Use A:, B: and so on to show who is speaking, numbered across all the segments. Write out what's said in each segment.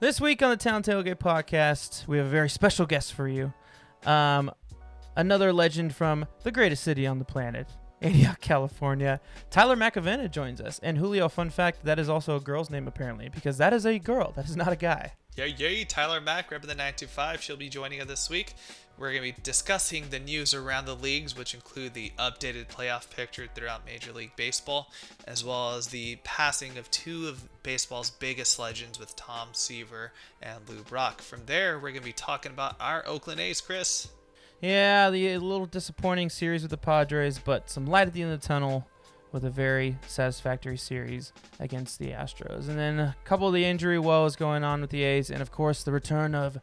A: This week on the Town Tailgate podcast, we have a very special guest for you. Um, another legend from the greatest city on the planet, Antioch, California. Tyler McAvenna joins us. And Julio, fun fact, that is also a girl's name apparently, because that is a girl. That is not a guy.
B: Yay, yay, Tyler Mack, of the 925. She'll be joining us this week. We're going to be discussing the news around the leagues, which include the updated playoff picture throughout Major League Baseball, as well as the passing of two of baseball's biggest legends with Tom Seaver and Lou Brock. From there, we're going to be talking about our Oakland A's, Chris.
A: Yeah, the little disappointing series with the Padres, but some light at the end of the tunnel with a very satisfactory series against the Astros. And then a couple of the injury woes going on with the A's, and of course the return of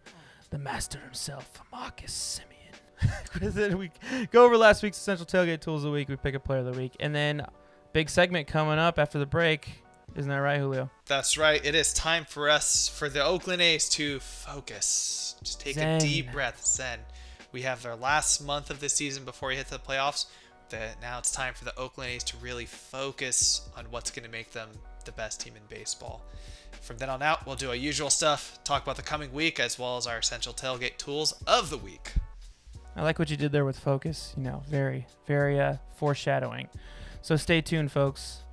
A: the master himself, Marcus Semien. then we go over last week's essential tailgate tools of the week. We pick a player of the week, and then big segment coming up after the break. Isn't that right, Julio?
B: That's right. It is time for us, for the Oakland A's, to focus. Just take
A: Zen.
B: a deep breath. Zen. We have their last month of the season before we hit the playoffs. That now it's time for the Oakland A's to really focus on what's going to make them the best team in baseball. From then on out, we'll do our usual stuff, talk about the coming week, as well as our essential tailgate tools of the week.
A: I like what you did there with focus. You know, very, very uh, foreshadowing. So stay tuned, folks.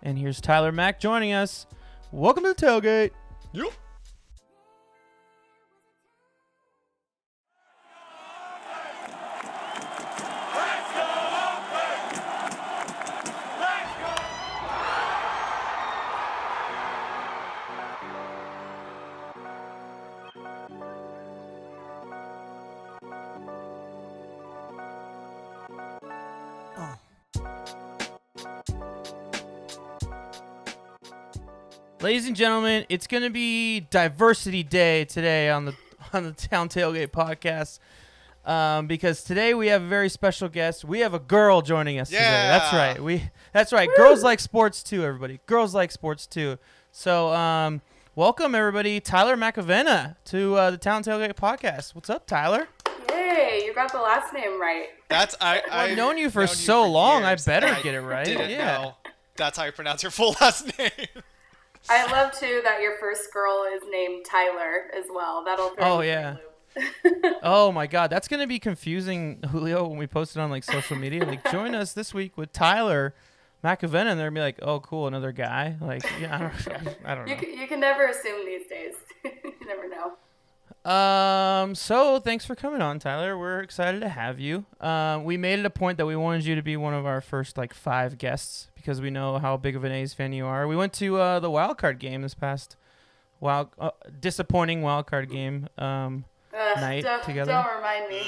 A: And here's Tyler Mack joining us. Welcome to the tailgate.
B: Yep.
A: Ladies and gentlemen, it's going to be Diversity Day today on the on the Town Tailgate podcast. Um, because today we have a very special guest. We have a girl joining us today. That's right. We that's right. Girls like sports too, everybody. Girls like sports too. So, um, welcome everybody, Tyler McAvenna to uh, the Town Tailgate podcast. What's up, Tyler?
C: Yay, you got the last name right.
B: That's I.
A: I've
B: I've
A: known you for so long, I better
B: and
A: get it right.
B: Didn't
A: Yeah.
B: know that's how you pronounce your full last name.
C: I love too that your first girl is named Tyler as well. That'll throw
A: Oh,
C: you
A: yeah. Oh my god, that's gonna be confusing, Julio, when we post it on like social media. Like, join us this week with Tyler McAvenna, and they're gonna be like, "Oh, cool, another guy." Like, yeah, I don't, I don't
C: You
A: know.
C: can, you can never assume these days. you never know.
A: Um, so thanks for coming on, Tyler. We're excited to have you. Uh, we made it a point that we wanted you to be one of our first like five guests because we know how big of an A's fan you are. We went to uh, the wild card game this past wild uh, disappointing wild card game. Um,
C: Ugh,
A: Night
C: don't,
A: together?
C: Don't remind me.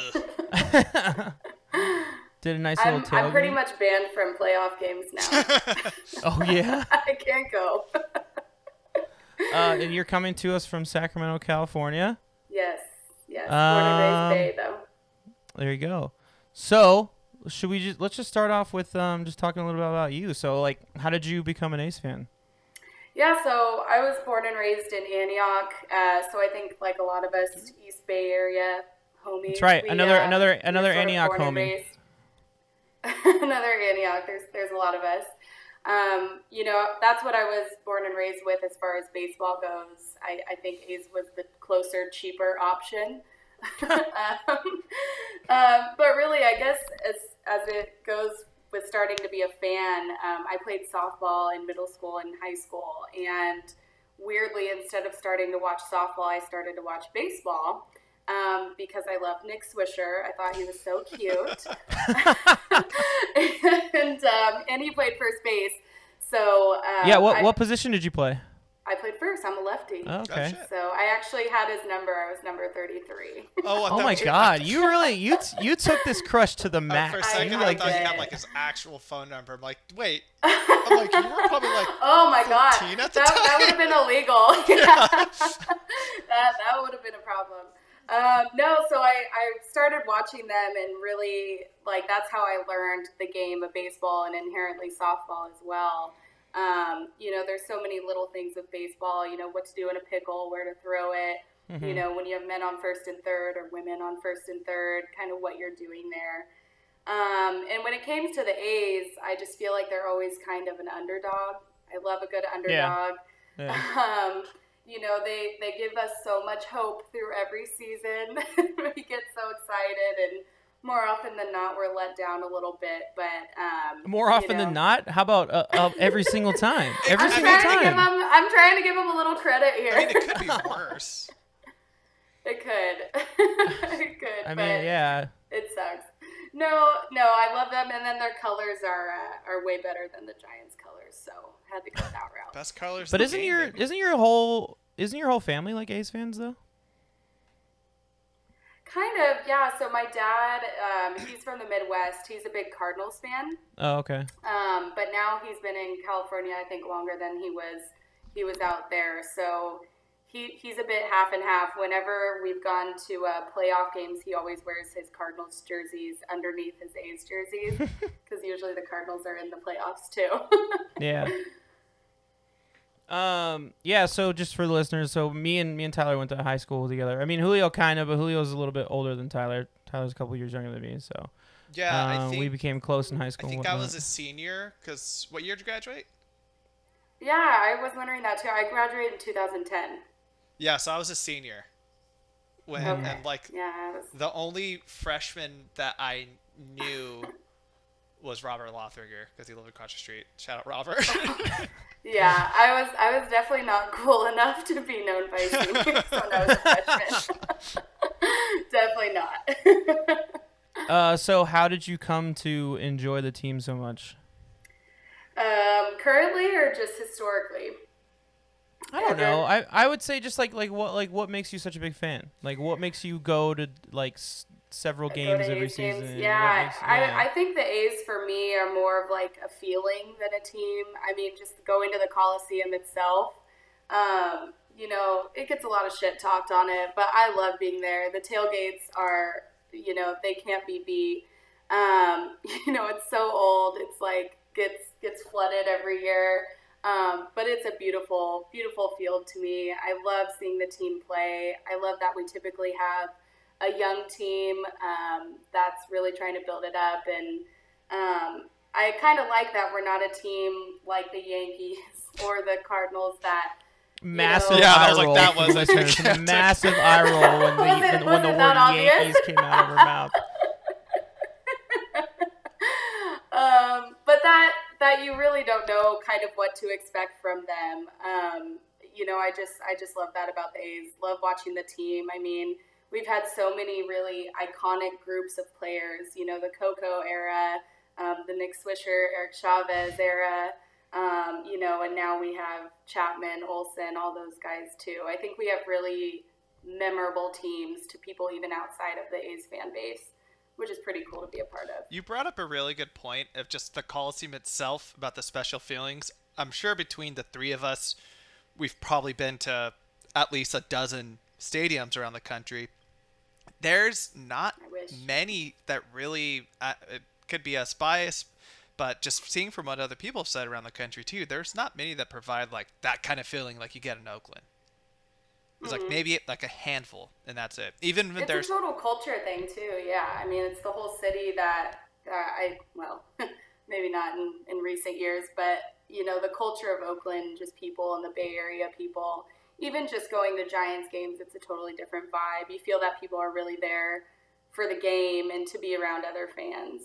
A: did a nice
C: I'm,
A: little
C: I'm pretty much banned from playoff games now.
A: Oh yeah.
C: I can't go.
A: uh, and you're coming to us from Sacramento, California.
C: yes, yes. Born and
A: Um,
C: raised Bay, though.
A: There you go. So, should we just let's just start off with um, just talking a little bit about you. So, like, how did you become an A's fan?
C: Yeah, so I was born and raised in Antioch. Uh, so I think like a lot of us East Bay area homies.
A: That's right.
C: we,
A: Another-
C: uh,
A: another- another Antioch homie.
C: another Antioch. There's there's a lot of us. Um, you know, that's what I was born and raised with as far as baseball goes. I, I think A's was the closer, cheaper option. um, um, but really, I guess as as it goes with starting to be a fan, um, I played softball in middle school and high school, and weirdly, instead of starting to watch softball, I started to watch baseball um, because I love Nick Swisher. I thought he was so cute, and um, and he played first base. So um,
A: yeah. What
C: I,
A: what position did you play?
C: I played first. I'm a lefty.
A: Oh, okay.
B: Gotcha.
C: So I actually had his number. I was number 33.
B: Oh,
A: Oh my
B: you-
A: God! You really you t- you took this crush to the
B: Uh,
A: max.
B: for a
C: I
B: second,
A: You
B: I,
A: like
B: thought you had like his actual phone number. I'm like, wait. I'm like, you were probably like,
C: Oh my god,
B: 14
C: that,
B: at the
C: that would have been illegal. Yeah. that that would have been a problem. Um, no, so I, I started watching them and really like that's how I learned the game of baseball and inherently softball as well. Um, you know, there's so many little things with baseball. You know, what to do in a pickle, where to throw it.
A: Mm-hmm.
C: You know, when you have men on first and third or women on first and third, kind of what you're doing there. Um, and when it came to the A's, I just feel like they're always kind of an underdog. I love a good underdog.
A: Yeah.
C: Um, you know, they they give us so much hope through every season. we get so excited, and more often than not, we're let down a little bit. But um,
A: More often
C: know.
A: than not, how about uh, uh, every single time? Every
C: I'm
A: single
C: trying to give
A: time.
C: them. I'm trying to give them a little credit here.
B: I mean, it could be worse.
C: It could. it could.
A: I mean, yeah.
C: It sucks. No, no, I love them, and then their colors are uh, are way better than the Giants' colors, so had to go that route.
B: Best colors.
A: But isn't
B: game,
A: your
B: baby.
A: isn't your whole isn't your whole family like A's fans though?
C: Kind of, yeah. So my dad, um, he's from the Midwest. He's a big Cardinals fan,
A: Oh, okay.
C: um, but now he's been in California, I think, longer than he was he was out there. So he he's a bit half and half. Whenever we've gone to uh, playoff games, he always wears his Cardinals jerseys underneath his A's jerseys because usually the Cardinals are in the playoffs too.
A: Yeah. Um. Yeah. So just for the listeners, so me and me and Tyler went to high school together. I mean, Julio kind of, but Julio's a little bit older than Tyler. Tyler's a couple years younger than me, so
B: Yeah, I
A: um,
B: think
A: we became close in high school. and
B: think I was a senior. Cause what year did you graduate?
C: yeah, I was wondering that too. I graduated in 2010.
B: Yeah, so I was a senior. When
C: Okay.
B: and like
C: Yeah, was
B: the only freshman that I knew was Robert Lothringer because he lived across the street. Shout out Robert.
C: Yeah, I was I was definitely not cool enough to be known by seniors when I was a freshman. definitely not.
A: Uh. So how did you come to enjoy the team so much?
C: um, currently or just historically?
A: I don't know. I I would say just like like what like what makes you such a big fan? Like what makes you go to like s- several games every
C: games.
A: season?
C: Yeah,
A: makes-
C: I, I think the A's for me are more of like a feeling than a team. I mean, just going to the Coliseum itself. Um, you know, it gets a lot of shit talked on it, but I love being there. The tailgates are, you know, they can't be beat. Um, you know, it's so old. It's like gets gets flooded every year. Um, but it's a beautiful, beautiful field to me. I love seeing the team play. I love that we typically have a young team um, that's really trying to build it up. And um, I kind of like that we're not a team like the Yankees or the Cardinals that.
A: massive
B: Yeah, I was like, that was
A: listeners.
B: gigantic.
A: massive eye roll when the,
C: Was it-
A: when, the word
C: obvious?
A: Yankees came out of her mouth.
C: um, but that that you really don't know kind of what to expect from them. Um, you know, I just I just love that about the A's. Love watching the team. I mean, we've had so many really iconic groups of players. You know, the Coco era, um, the Nick Swisher, Eric Chavez era. Um, you know, and now we have Chapman, Olson, all those guys too. I think we have really memorable teams to people even outside of the A's fan base, which is pretty cool to be a part of.
B: You brought up a really good point of just the Coliseum itself about the special feelings. I'm sure between the three of us, we've probably been to at least a dozen stadiums around the country. There's not many that really, uh, it could be us biased, but just seeing from what other people have said around the country too, there's not many that provide like that kind of feeling like you get in Oakland. There's like maybe like a handful, and that's it. Even when
C: It's
B: there's
C: a total culture thing too. Yeah, I mean, it's the whole city that uh, I well, maybe not in, in recent years, but you know, the culture of Oakland, just people and the Bay Area, people, even just going to Giants games, it's a totally different vibe. You feel that people are really there for the game and to be around other fans.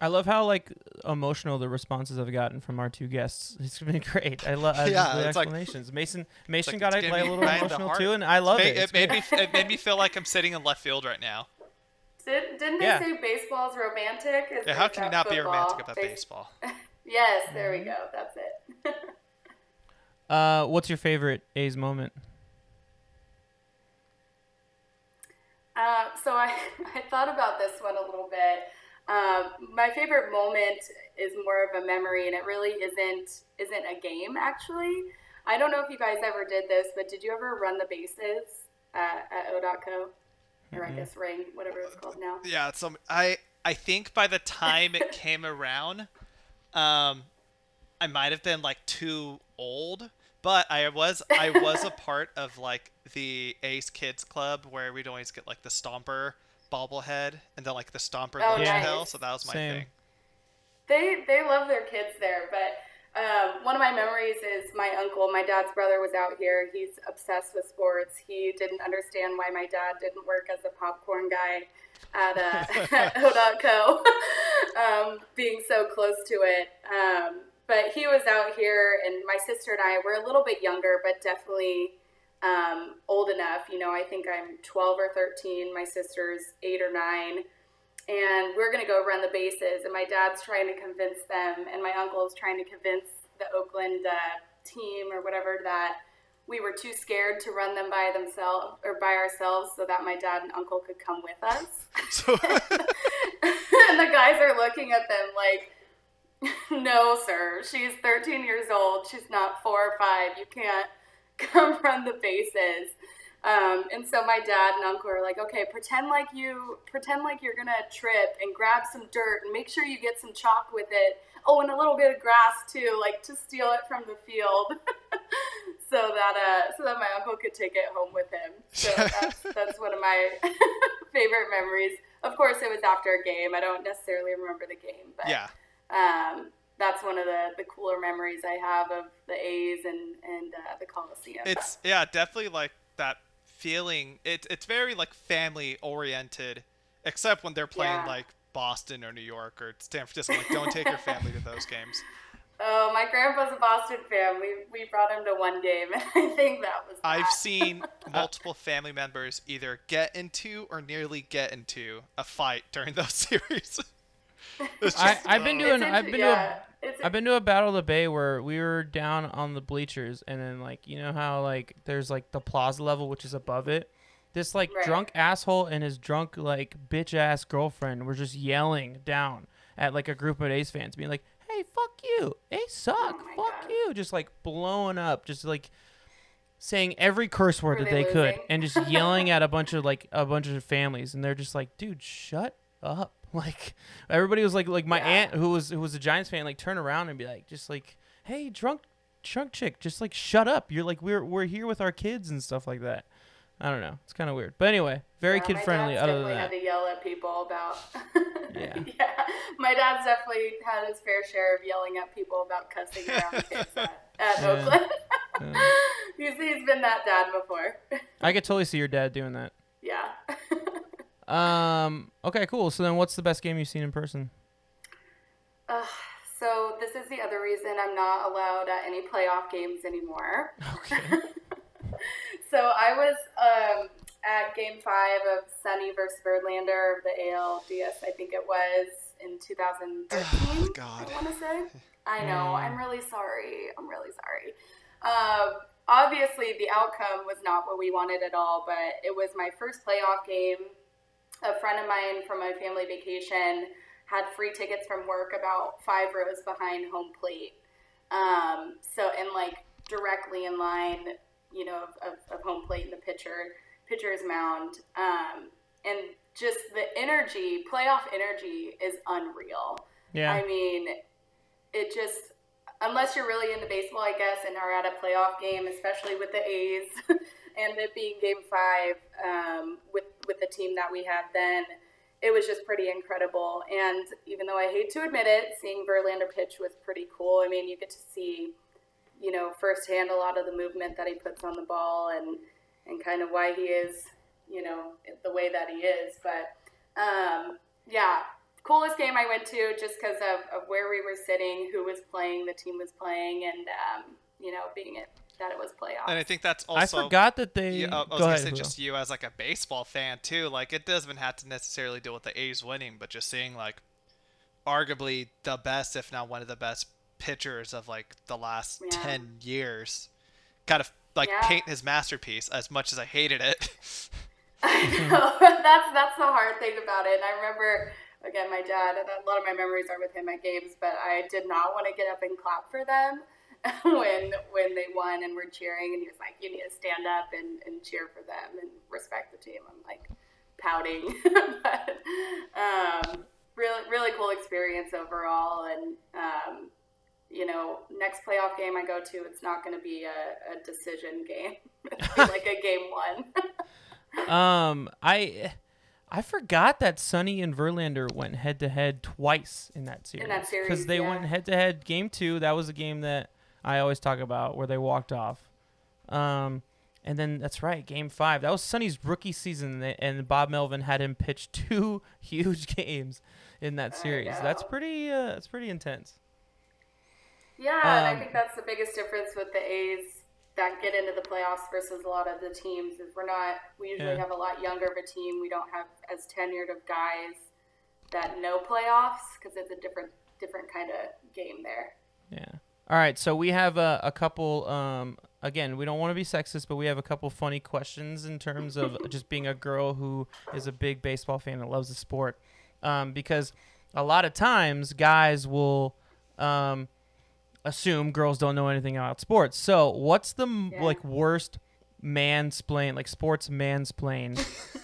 A: I love how like emotional the responses I've gotten from our two guests. It's been great. I love
B: Yeah,
A: the
B: it's like-
A: explanations. Mason Mason
B: like
A: got
B: it's
A: like, a little
B: right
A: emotional too, and I love
B: Ma-
A: it.
B: It made me it made me feel like I'm sitting in left field right now.
C: Did, didn't they
A: Yeah.
C: say baseball's romantic? Is
B: Yeah, how can you
C: that
B: not be romantic about
C: Base-
B: baseball?
C: Yes, there
A: Mm-hmm.
C: we go. That's it.
A: Uh, what's your favorite A's moment?
C: Uh, so I, I thought about this one a little bit. Um, my favorite moment is more of a memory, and it really isn't isn't a game. Actually, I don't know if you guys ever did this, but did you ever run the bases uh, at O.co or I guess Ring, whatever it's called now?
B: Yeah, so I I think by the time it came around, um, I might have been like too old, but I was I was a part of like the A's Kids Club where we'd always get like the Stomper bobblehead and then like the Stomper
C: Oh,
B: lunch
A: nice.
B: pail, so that was my
A: Same.
B: thing.
C: They they love their kids there, but Um, one of my memories is my uncle, my dad's brother, was out here. He's obsessed with sports. He didn't understand why my dad didn't work as a popcorn guy at, uh, at O.co, um, being so close to it. Um, but he was out here, and my sister and I were a little bit younger, but definitely um, old enough. You know, I think I'm 12 or 13. My sister's eight or nine and we're going to go run the bases. And my dad's trying to convince them, and my uncle's trying to convince the Oakland uh, team or whatever that we were too scared to run them by themselves or by ourselves so that my dad and uncle could come with us. and the guys are looking at them like, no, sir, she's 13 years old. She's not four or five. You can't come from the bases. Um, and so my dad and uncle are like, okay, pretend like you pretend like you're gonna trip and grab some dirt and make sure you get some chalk with it. Oh, and a little bit of grass too, like to steal it from the field, so that uh, so that my uncle could take it home with him. So that's that's one of my favorite memories. Of course, it was after a game. I don't necessarily remember the game, but
B: yeah.
C: Um, that's one of the, the cooler memories I have of the A's and and uh, the Coliseum.
B: It's yeah, definitely like that feeling it, it's very like family oriented except when they're playing yeah. like boston or new york or san francisco like don't take your family to those games
C: oh my grandpa's a boston fan we, we brought him to one game and i think that was that.
B: i've seen multiple family members either get into or nearly get into a fight during those series
A: just, I, have been doing i've been yeah. doing I've been to a Battle of the Bay where we were down on the bleachers, and then like you know how like there's like the plaza level which is above it. This like right. drunk asshole and his drunk like bitch ass girlfriend were just yelling down at like a group of A's fans, being like, "Hey, fuck you, A's oh suck, oh fuck God. you," just like blowing up, just like saying every curse word were that they, they could, and just yelling at a bunch of like a bunch of families, and they're just like, "Dude, shut up." Like everybody was like like my yeah. aunt who was who was a Giants fan like turn around and be like just like hey drunk drunk chick just like shut up you're like we're we're here with our kids and stuff like that. I don't know. It's kind of weird. But anyway, very yeah, kid friendly. Other than that,
C: had to yell at people about. yeah. yeah. My dad's definitely had his fair share of yelling at people about cussing around kids at, at yeah. Oakland. he's, he's been that dad before.
A: I could totally see your dad doing that.
C: Yeah.
A: Um. Okay. Cool. So then, what's the best game you've seen in person?
C: Uh, so this is the other reason I'm not allowed at any playoff games anymore. Okay. so I was um, at Game Five of Sonny versus Verlander of the ALDS. I think it was in 2013. Oh, God. I want to say. I know. I'm really sorry. I'm really sorry. Um, obviously, the outcome was not what we wanted at all, but it was my first playoff game a friend of mine from my family vacation had free tickets from work about five rows behind home plate. Um, so, and like directly in line, you know, of, of, of home plate in the pitcher, pitcher's mound. Um, and just the energy, playoff energy is unreal. Yeah. I mean, it just, unless you're really into baseball, I guess, and are at a playoff game, especially with the A's and it being game five um, with with the team that we had then, it was just pretty incredible. And even though I hate to admit it, seeing Verlander pitch was pretty cool. I mean, you get to see, you know, firsthand a lot of the movement that he puts on the ball and and kind of why he is, you know, the way that he is. But um, yeah, coolest game I went to just because of, of where we were sitting, who was playing, the team was playing, and um, you know, being it that it was playoffs.
B: And I think that's also.
A: I forgot that they.
B: Yeah, I was gonna ahead, say just you as like a baseball fan too. Like it doesn't have to necessarily deal with the A's winning, but just seeing like, arguably the best, if not one of the best pitchers of like the last yeah. ten years, kind of like yeah. paint his masterpiece. As much as I hated it.
C: I know that's that's the hard thing about it. And I remember again, my dad. A lot of my memories are with him at games, but I did not want to get up and clap for them when when they won and we're cheering, and he was like, "You need to stand up and, and cheer for them and respect the team." I'm like pouting, but um, really really cool experience overall, and um, you know, next playoff game I go to, it's not going to be a, a decision game. Like a game one.
A: um, I I forgot that Sonny and Verlander went head to head twice in that series.
C: In that
A: because they
C: yeah.
A: went head to head. Game two, that was a game that I always talk about where they walked off. Um, and then that's right, game five. That was Sonny's rookie season, and Bob Melvin had him pitch two huge games in that series. That's pretty. Uh, that's pretty intense.
C: Yeah, and I
A: Um,
C: think that's the biggest difference with the A's that get into the playoffs versus a lot of the teams is we're not we usually
A: Yeah.
C: have a lot younger of a team. We don't have as tenured of guys that know playoffs because it's a different different kind of game there.
A: Yeah. All right. So we have a, a couple. Um, again, we don't want to be sexist, but we have a couple funny questions in terms of just being a girl who is a big baseball fan and loves the sport. Um, because a lot of times guys will um, assume girls don't know anything about sports. So what's the
C: Yeah.
A: like worst mansplain like sports mansplain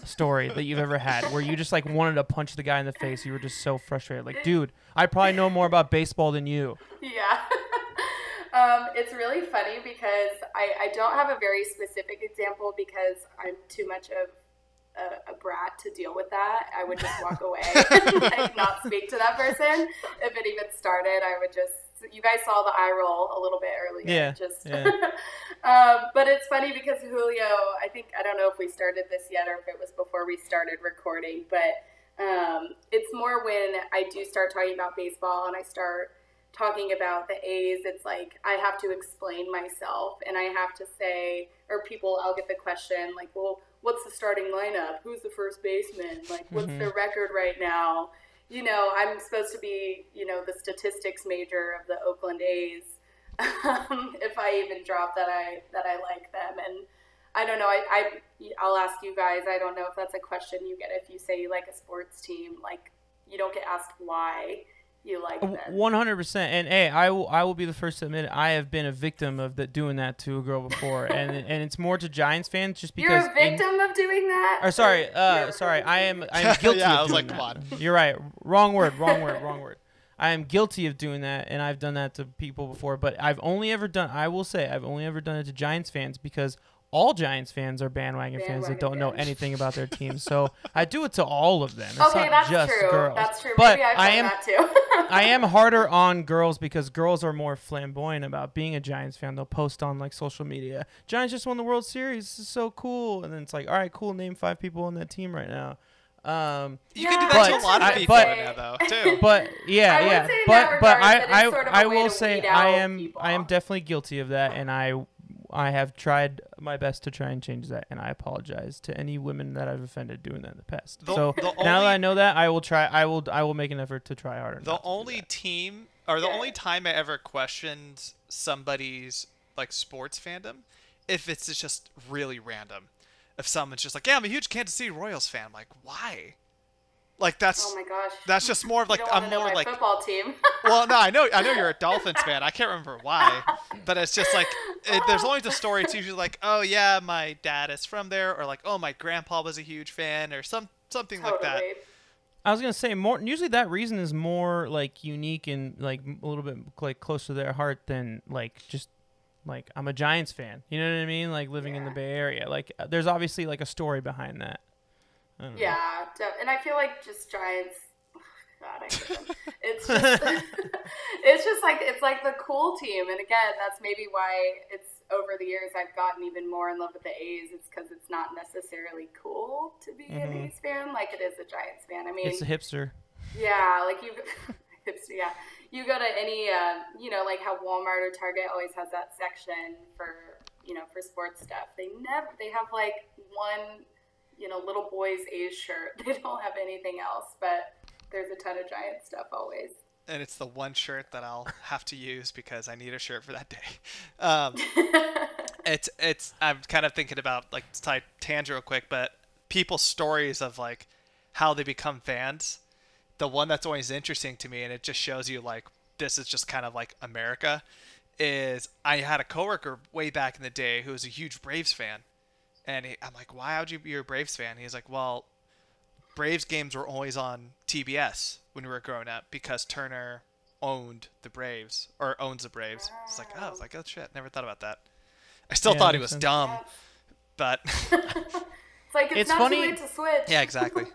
A: story that you've ever had where you just like wanted to punch the guy in the face you were just so frustrated like dude i probably know more about baseball than you
C: Yeah. Um, it's really funny because I, I don't have a very specific example because I'm too much of a, a brat to deal with that. I would just walk away and like, not speak to that person. If it even started, I would just. You guys saw the eye roll a little bit earlier.
A: Yeah,
C: Just.
A: yeah.
C: um, but it's funny because Julio, I think I don't know if we started this yet or if it was before we started recording, but um, it's more when I do start talking about baseball and I start talking about the A's, it's like I have to explain myself and I have to say, or people, I'll get the question like, well, what's the starting lineup? Who's the first baseman? Like, what's
A: Mhm.
C: their record right now? You know, I'm supposed to be, you know, the statistics major of the Oakland A's. Um, if I even drop that I that I like them, and I don't know. I, I I'll ask you guys. I don't know if that's a question you get if you say you like a sports team. Like, you don't get asked why you like them.
A: One hundred percent. And hey, I will I will be the first to admit it, I have been a victim of that doing that to a girl before, and and it's more to Giants fans just because You're
C: a victim of doing that.
A: or sorry, uh, sorry. I am I am guilty.
B: Yeah,
A: of
B: I was
A: doing
B: like,
A: that.
B: come
A: You're right. Wrong word. Wrong word. Wrong word. I am guilty of doing that, and I've done that to people before. But I've only ever done. I will say I've only ever done it to Giants fans because all Giants fans are bandwagon, fans that don't know anything about their team. So I do it to all of them. It's
C: Okay,
A: not
C: that's
A: just
C: true.
A: girls.
C: That's true.
A: But
C: Maybe I've
A: I am
C: that too.
A: I am harder on girls because girls are more flamboyant about being a Giants fan. They'll post on like social media, Giants just won the World Series. This is so cool. And then it's like, all right, cool. Name five people on that team right now. Um,
B: You can do that to a lot of
A: I-
B: people
A: but-
B: right now, though, too.
A: but yeah, yeah. but
C: that
A: but
C: regard
A: I I,
C: sort of a
A: I will say I am
C: people.
A: I am definitely guilty of that, and I I have tried my best to try and change that, and I apologize to any women that I've offended doing that in the past.
B: The-
A: so
B: the
A: now that I know that, I will try. I will I will make an effort to try harder.
B: The
A: not to do
B: only team, or the
C: Yeah.
B: only time I ever questioned somebody's like sports fandom, if it's just really random. If someone's just like, "Yeah, I'm a huge Kansas City Royals fan," I'm like, "Why?" Like that's
C: oh my gosh.
B: that's just more of like
C: you don't
B: I'm more like
C: football team.
B: well, no, I know, I know you're a Dolphins fan. I can't remember why, but it's just like it, there's always a story. It's usually like, oh yeah, my dad is from there, or like, oh my grandpa was a huge fan, or some something like that.
A: I was gonna say more. Usually, that reason is more like unique and like a little bit like close to their heart than like just like I'm a Giants fan. You know what I mean? Like living in the Bay Area. Like uh, there's obviously like a story behind that. I don't know.
C: Yeah, and I feel like just Giants. God, I hate them. It's just, it's just like it's like the cool team, and again, that's maybe why it's over the years I've gotten even more in love with the A's. It's because it's not necessarily cool to be an
A: Mhm.
C: A's fan like it is a Giants fan. I mean,
A: It's a hipster.
C: yeah, like you, hipster, yeah. You go to any, uh, you know, like how Walmart or Target always has that section for, you know, for sports stuff. They never, they have like one, you know, little boy's A's shirt. They don't have anything else, but there's a ton of Giant stuff always.
B: And it's the one shirt that I'll have to use because I need a shirt for that day. Um, it's it's I'm kind of thinking about like to tie tangent real quick, but people's stories of like how they become fans. The one that's always interesting to me, and it just shows you like this is just kind of like America. Is I had a coworker way back in the day who was a huge Braves fan, and he, I'm like, why would you be a Braves fan? He's like, well, Braves games were always on TBS when we were growing up because Turner owned the Braves or owns the Braves. It's like, oh, I was like, oh shit, never thought about that. I still
A: Yeah,
B: thought he was
A: sense.
B: dumb, but
C: It's like it's,
A: It's
C: not
A: funny-
C: too late to switch.
B: Yeah, exactly.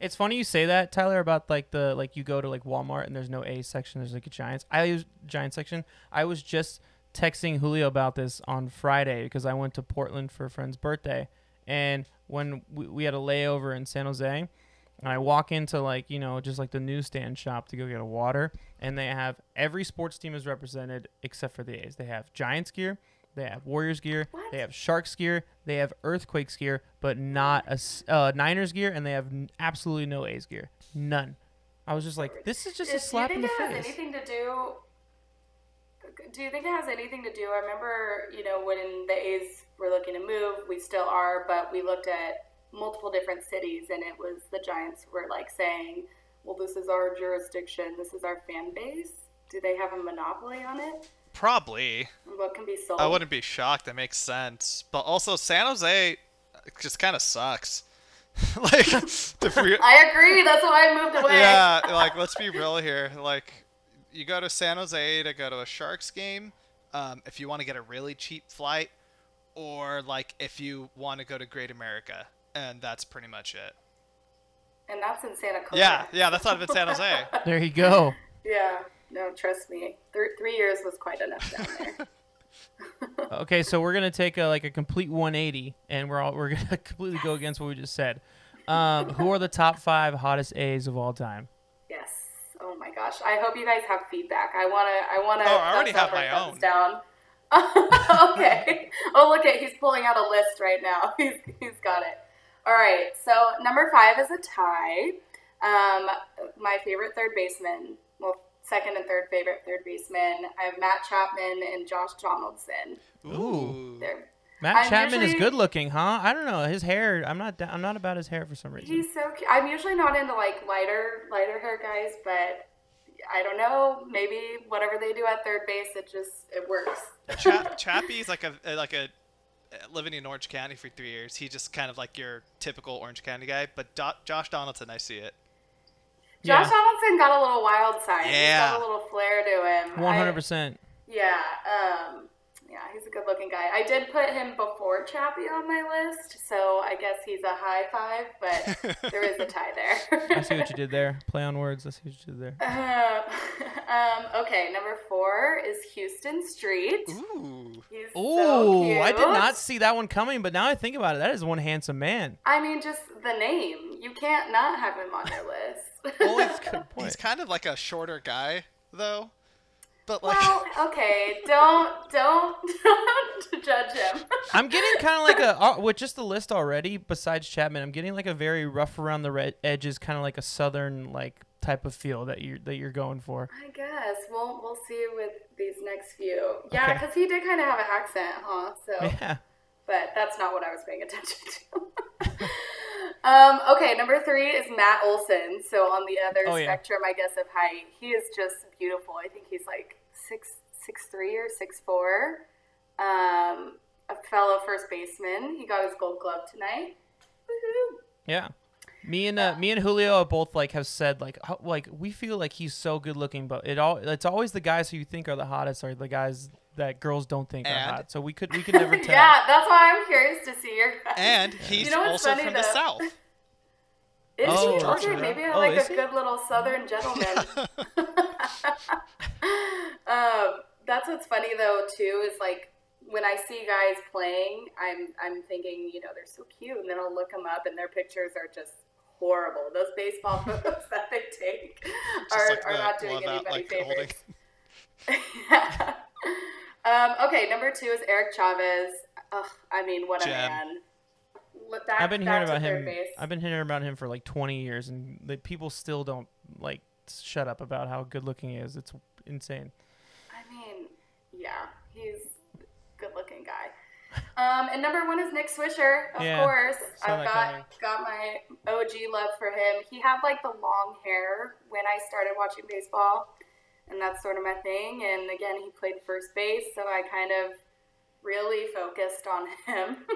A: It's funny you say that, Tyler, about like the like you go to like Walmart and there's no A section, there's like a Giants. I use Giant section. I was just texting Julio about this on Friday because I went to Portland for a friend's birthday, and when we, we had a layover in San Jose, and I walk into like you know just like the newsstand shop to go get a water, and they have every sports team is represented except for the A's. They have Giants gear. They have Warriors gear.
C: What?
A: They have Sharks gear. They have Earthquakes gear, but not a uh, Niners gear, and they have n- absolutely no A's gear. None. I was just like, this is just a
C: Is-
A: slap in the
C: it
A: face.
C: anything to do? Do you think it has anything to do? I remember, you know, when the A's were looking to move, we still are, but we looked at multiple different cities, and it was the Giants were like saying, "Well, this is our jurisdiction. This is our fan base. Do they have a monopoly on it?
B: Probably.
C: What can be sold?"
B: I wouldn't be shocked. That makes sense. But also, San Jose just kind of sucks. like, we,
C: I agree. That's why I moved away.
B: yeah, like let's be real here. Like, you go to San Jose to go to a Sharks game, um, if you want to get a really cheap flight, or like if you want to go to Great America, and that's pretty much it.
C: And that's in Santa Clara.
B: Yeah, yeah, that's not even San Jose.
A: There you go.
C: Yeah. No, trust me. Th- three years was quite enough down there.
A: okay, so we're gonna take a, like a complete 180, and we're all we're gonna completely go against what we just said. Um, who are the top five hottest A's of all time?
C: Yes. Oh my gosh. I hope you guys have feedback. I wanna. I wanna.
B: Oh, I already have my
C: thumbs
B: own.
C: Down. okay. Oh, look at he's pulling out a list right now. He's he's got it. All right. So number five is a tie. Um, my favorite third baseman. Well, second and third favorite third baseman. I have Matt Chapman and Josh Donaldson.
B: Ooh.
C: They're
A: Matt
C: I'm
A: Chapman is good looking, huh? I don't know his hair. I'm not. I'm not about his hair for some reason.
C: He's so cute. I'm usually not into like lighter, lighter hair guys, but I don't know. Maybe whatever they do at third base, it just it works.
B: Cha- Chappie's like a like a living in Orange County for three years. He just kind of like your typical Orange County guy. But Do- Josh Donaldson, I see it.
C: Josh
A: Yeah.
C: Donaldson got a little wild side. He's
B: Yeah.
C: got a little flair to him.
A: Hundred percent.
C: Yeah. Um. Yeah, he's a good looking guy. I did put him before Chappie on my list, so I guess he's a high five, but there is a tie there.
A: I see what you did there. Play on words. I see what you did there.
C: Uh, um, okay, number four is Huston Street.
B: Ooh.
C: He's
A: Oh,
C: so cute.
A: I did not see that one coming, but now I think about it, that is one handsome man.
C: I mean, just the name. You can't not have him on your list.
B: Well, it's,
A: Good point.
B: he's kind of like a shorter guy, though. But like,
C: well, okay. Don't don't don't judge him.
A: I'm getting kind of like a uh, with just the list already. Besides Chapman, I'm getting like a very rough around the red edges, kind of like a southern like type of feel that you are that you're going for.
C: I guess we'll we'll see with these next few. Yeah,
A: Okay.
C: because he did kind of have an accent, huh? So,
A: Yeah.
C: But that's not what I was paying attention to. um, okay, number three is Matt Olson. So on the other
A: Oh, yeah.
C: spectrum, I guess of height, he is just beautiful. I think he's like six six three or six four. Um, a fellow first baseman. He got his Gold Glove tonight. Woohoo!
A: Yeah. Me and uh, me and Julio both like have said like how, like we feel like he's so good looking, but it all it's always the guys who you think are the hottest are the guys that girls don't think
B: And-
A: are hot. So we could we could never tell.
C: yeah, that's why I'm curious to see your guys.
B: and he's
C: You know
B: also
C: funny,
B: from the south.
C: Is
A: Oh,
C: he?
B: Georgia.
C: Okay, maybe I
A: Oh,
C: like a
A: he?
C: good little southern gentleman. um, that's what's funny though too is like when I see guys playing, I'm I'm thinking you know they're so cute, and then I'll look them up and their pictures are just horrible. Those baseball photos that they take are,
B: like
C: are
B: the
C: not doing
B: glove out,
C: anybody
B: like, holding.
C: favors. Um, okay, number two is Eric Chavez. Ugh, I mean, what a
B: Gem.
C: man. Look, Back,
A: I've been hearing about him.
C: Base.
A: I've been hearing about him for like 20 years, and the people still don't like shut up about how good looking he is. It's insane.
C: I mean, yeah, he's a good looking guy. Um, and number one is Nick Swisher, of
A: Yeah,
C: course. I've got
A: coming.
C: got my OG love for him. He had like the long hair when I started watching baseball, and that's sort of my thing. And again, he played first base, so I kind of really focused on him.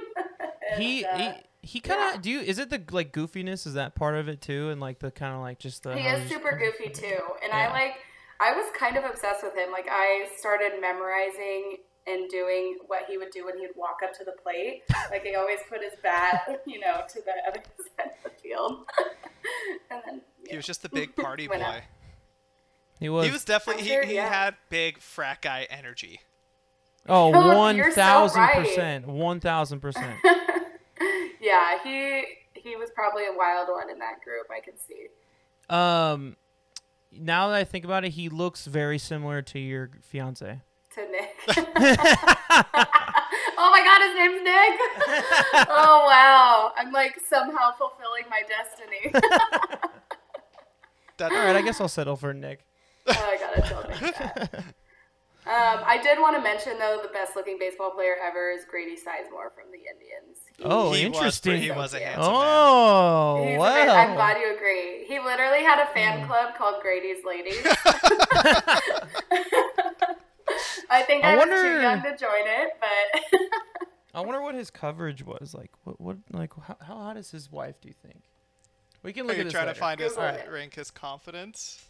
C: And,
A: he
C: uh,
A: he he kind of
C: yeah.
A: do you is it the like goofiness is that part of it too and like the kind of like just the
C: He is
A: he's-
C: super goofy too, and
A: Yeah.
C: I like. I was kind of obsessed with him. Like I started memorizing and doing what he would do when he'd walk up to the plate. like he always put his bat, you know, to the other side of the field. and then
B: He was just the big party boy.
C: Out.
A: He was.
B: He was definitely
C: I'm
B: he,
C: sure,
B: he
C: yeah.
B: had big frat guy energy.
A: oh,
C: Oh,
A: one
C: you're so
A: thousand
C: right.
A: percent. One thousand percent.
C: yeah, he he was probably a wild one in that group. I can see.
A: Um, now that I think about it, he looks very similar to your fiance.
C: To Nick. oh my God, his name's Nick. oh wow, I'm like somehow fulfilling my destiny.
B: That,
A: All right, I guess I'll settle for Nick.
C: Oh, I gotta tell Nick that. Um, I did want to mention though the best looking baseball player ever is Grady Sizemore from the Indians. He-
A: Oh,
B: he
A: interesting.
B: Was, he was a
C: So cute.
B: handsome man.
A: Oh,
C: He's
A: wow.
C: great- I'm glad you agree. He literally had a fan club called Grady's Ladies. I think
A: I
C: I, was too young to join it, but
A: I wonder what his coverage was like. What, what, like, how, how hot is his wife? Do you think? We can
B: Are
A: look
B: you
A: at this
B: trying
A: later.
B: to find his
C: Google it.
B: rank his confidence?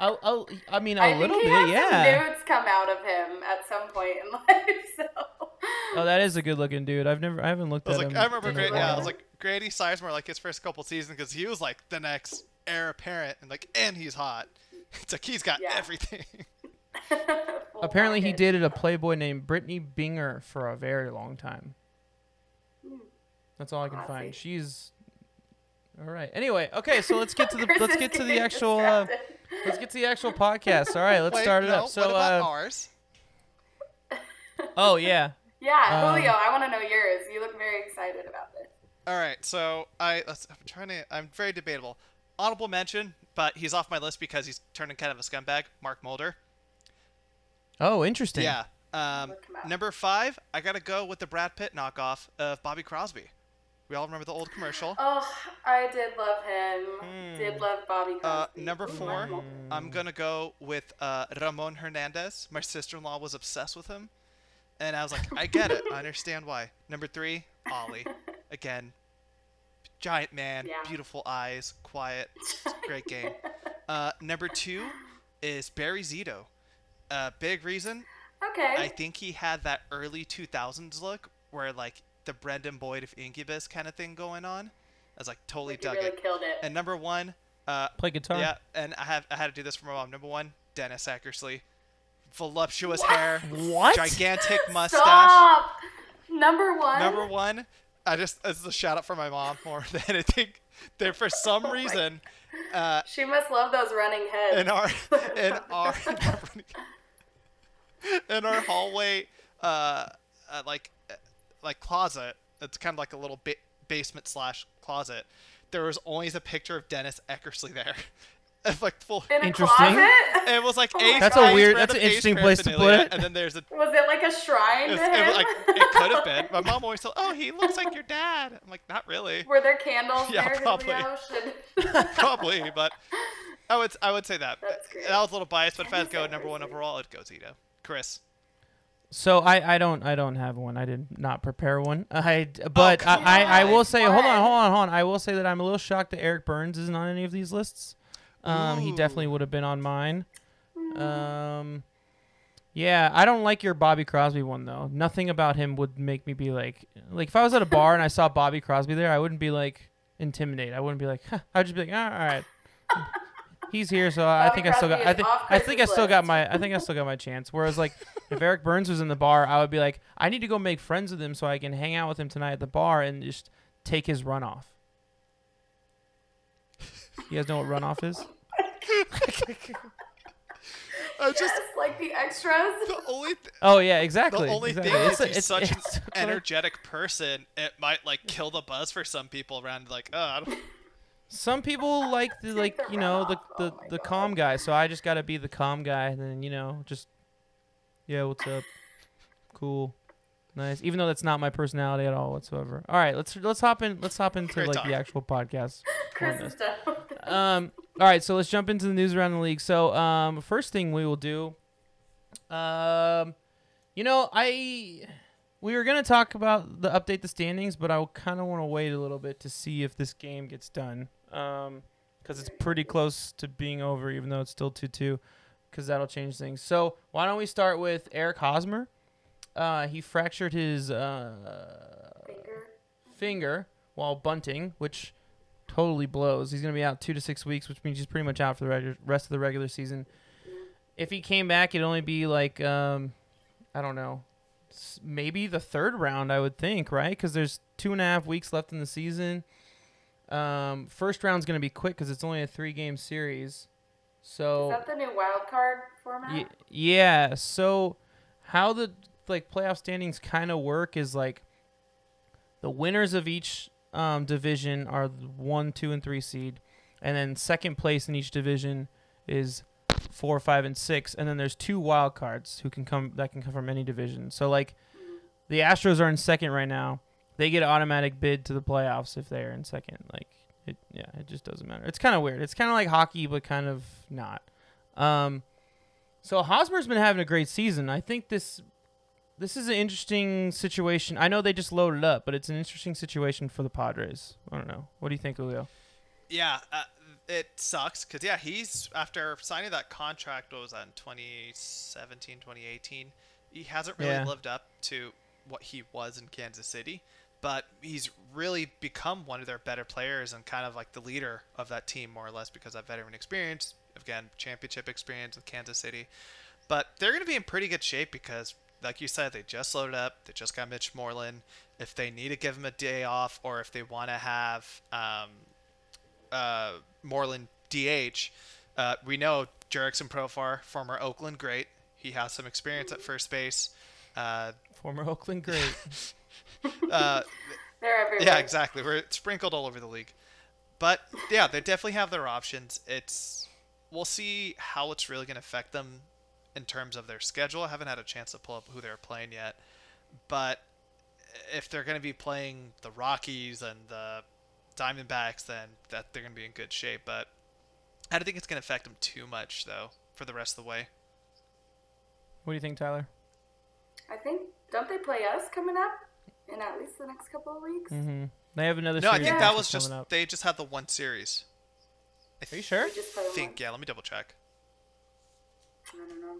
A: I'll, I'll, I mean, a
C: I think
A: little
C: he
A: bit,
C: had
A: yeah.
C: some nudes come out of him at some point in life. So
A: Oh, that is a good-looking dude. I've never, I haven't looked
B: I
A: at
B: like,
A: him.
B: I remember
A: in
B: Grady. Yeah, I was like Grady Sizemore, like his first couple seasons, because he was like the next heir apparent, and like, and he's hot. It's like he's got
C: Yeah.
B: everything.
C: full
A: Apparently, he dated a playboy named Brittany Binger for a very long time. That's all I can find.
C: Classy.
A: She's all right. Anyway, okay, so let's get to the let's get to the actual uh,
C: distracted.
A: Let's get to the actual podcast. All right, let's
B: Wait,
A: start it
B: no,
A: up. So,
B: what about
A: uh,
B: ours?
A: oh yeah,
C: Yeah,
A: Um,
C: Julio, I want to know yours. You look very excited about this.
B: All right, so I let's, I'm trying to. I'm very debatable. Honorable mention, but he's off my list because he's turning kind of a scumbag. Mark Mulder.
A: oh interesting.
B: Yeah. Um,
C: Look him up.
B: number five, I gotta go with the Brad Pitt knockoff of Bobby Crosby. We all remember the old commercial.
C: Oh, I did love him. Did love Bobby
B: Hmm. Uh, number four,
C: Mark
B: I'm gonna go with uh, Ramon Hernandez. My sister-in-law was obsessed with him, and I was like, I get it. I understand why. Number three, Ollie. Again, giant man,
C: Yeah.
B: beautiful eyes, quiet, great game. Uh, number two is Barry Zito. Uh, big reason,
C: Okay.
B: I think he had that early 2000s look where like the Brandon Boyd of Incubus kind of thing going on. I was like totally
C: Like, you
B: dug
C: really
B: it.
C: killed it.
B: And number one, uh,
A: Play guitar.
B: yeah, and I have I had to do this for my mom. Number one, Dennis Eckersley, voluptuous
C: What?
B: hair,
A: What?
B: gigantic mustache.
C: Stop. Number one.
B: Number one, I just this is a shout out for my mom more than anything. There for some
C: Oh
B: reason, uh,
C: She must love those running heads.
B: in our in our in our hallway uh, uh like like closet it's kind of like a little ba- basement slash closet there was always a picture of dennis eckersley there like full
C: In a
A: Interesting.
C: closet?
B: it was like
C: Oh
A: That's a weird- that's an interesting place to put it.
B: and then there's a
C: Was it like a shrine
B: it,
C: to him?
B: was like it could have been my mom always said, oh he looks like your dad i'm like not really
C: Were there candles
B: Yeah,
C: there,
B: probably.
C: Julio?
B: Probably but i would i would say that
C: That's great.
B: that was a little biased but if i had to go number one overall it'd go zito chris
A: So I, I don't I don't have one. I did not prepare one. I but
B: come
A: I, I, I will say hold on hold on hold on. I will say that I'm a little shocked that Eric Byrnes isn't on any of these lists. Um, he definitely would have been on mine. Um, yeah, I don't like your Bobby Crosby one though. Nothing about him would make me be like like if I was at a bar and I saw Bobby Crosby there, I wouldn't be like intimidated. I wouldn't be like huh. I'd just be like all right. He's here, so I
C: Bobby
A: think I still got. I think I think I still got my. I think I still got my chance. Whereas like, if Eric Byrnes was in the bar, I would be like, I need to go make friends with him so I can hang out with him tonight at the bar and just take his runoff. You guys know what runoff is?
B: I just
C: Yes, like the extras.
B: the only th-
A: Oh yeah, exactly.
B: the only
A: exactly.
B: thing is
A: It's a-
B: he's
A: it's-
B: such an
A: it's-
B: energetic person. It might like kill the buzz for some people around. Like, oh, I don't,
A: Some people like the like you know the the,
C: Oh
A: the
C: God.
A: calm guy, so I just got to be the calm guy, and then you know just yeah, what's up? Cool, nice. Even though that's not my personality at all whatsoever. All right, let's let's hop in. Let's hop into
B: Great
A: like
B: talk.
A: the actual podcast.
C: Chris
A: on
C: is
A: this.
C: done with it.
A: um all right so let's jump into the news around the league so um first thing we will do um you know i we were going to talk about the update the standings but i kind of want to wait a little bit to see if this game gets done um because it's pretty close to being over even though it's still 2-2 because that'll change things. So why don't we start with Eric Hosmer? Uh, he fractured his uh,
C: Finger.
A: finger while bunting, which totally blows. He's going to be out two to six weeks, which means he's pretty much out for the regu- rest of the regular season. If he came back, it'd only be like, um, I don't know, maybe the third round, I would think, right? Because there's two and a half weeks left in the season. Um, first round's going to be quick because it's only a three game series. So
C: Is that the new wild card format?
A: Ye- yeah. So how the like playoff standings kind of work is like the winners of each um, division are one, two, and three seed, and then second place in each division is four, five, and six, and then there's two wild cards who can come that can come from any division. So like the Astros are in second right now. They get an automatic bid to the playoffs if they're in second. Like it, yeah, it just doesn't matter. It's kind of weird. It's kind of like hockey, but kind of not. Um, so Hosmer's been having a great season. I think this this is an interesting situation. I know they just loaded up, but it's an interesting situation for the Padres. I don't know. What do you think, Julio?
B: Yeah, uh, it sucks because yeah, he's after signing that contract. What was that in 2017, 2018? He hasn't really
A: Yeah.
B: lived up to what he was in Kansas City, but he's really become one of their better players and kind of like the leader of that team more or less because of veteran experience. Again, championship experience with Kansas City, but they're going to be in pretty good shape because. Like you said, they just loaded up. They just got Mitch Moreland. If they need to give him a day off, or if they want to have um, uh, Moreland DH. Uh, we know Jurickson Profar, former Oakland great. He has some experience at first base. Uh,
A: Former Oakland great.
B: uh,
C: They're everywhere.
B: yeah, exactly. We're sprinkled all over the league. But yeah, they definitely have their options. It's we'll see how it's really going to affect them in terms of their schedule. I haven't had a chance to pull up who they're playing yet, but if they're going to be playing the Rockies and the Diamondbacks, then that they're going to be in good shape. But I don't think it's going to affect them too much though for the rest of the way.
A: what do you think, Tyler?
C: I think don't they play us coming up in at least the next couple of weeks?
A: Mm-hmm. They have another.
B: No, I think that was just
A: coming up.
B: they just had the one series. I
A: Are you sure?
C: We just
B: think
C: once.
B: yeah. Let me double check.
C: I don't know.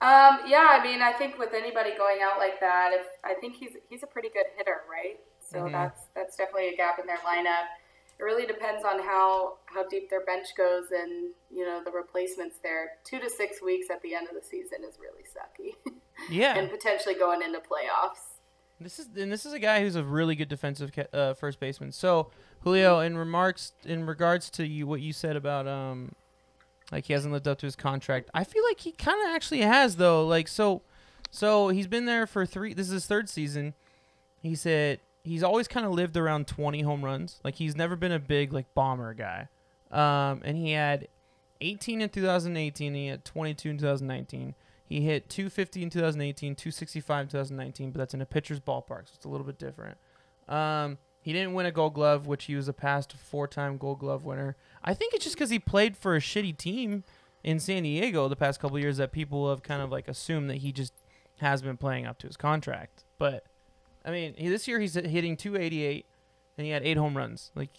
C: Um, yeah, I mean, I think with anybody going out like that, if I think he's he's a pretty good hitter, right? So
A: Mhm.
C: that's that's definitely a gap in their lineup. It really depends on how how deep their bench goes and you know the replacements there. Two to six weeks at the end of the season is really sucky,
A: Yeah.
C: and potentially going into playoffs.
A: This is and this is a guy who's a really good defensive ca- uh, first baseman. So Julio, in remarks in regards to you, what you said about um, like he hasn't lived up to his contract. I feel like he kind of actually has though. Like so, so he's been there for three. This is his third season. He said he's always kind of lived around 20 home runs. Like he's never been a big like bomber guy. Um, and he had 18 in 2018. He had 22 in 2019. He hit 250 in 2018, 265 in 2019, but that's in a pitcher's ballpark, so it's a little bit different. Um, he didn't win a Gold Glove, which he was a past four-time Gold Glove winner. I think it's just because he played for a shitty team in San Diego the past couple years that people have kind of like assumed that he just has been playing up to his contract. But I mean, he, this year he's hitting 288, and he had eight home runs. Like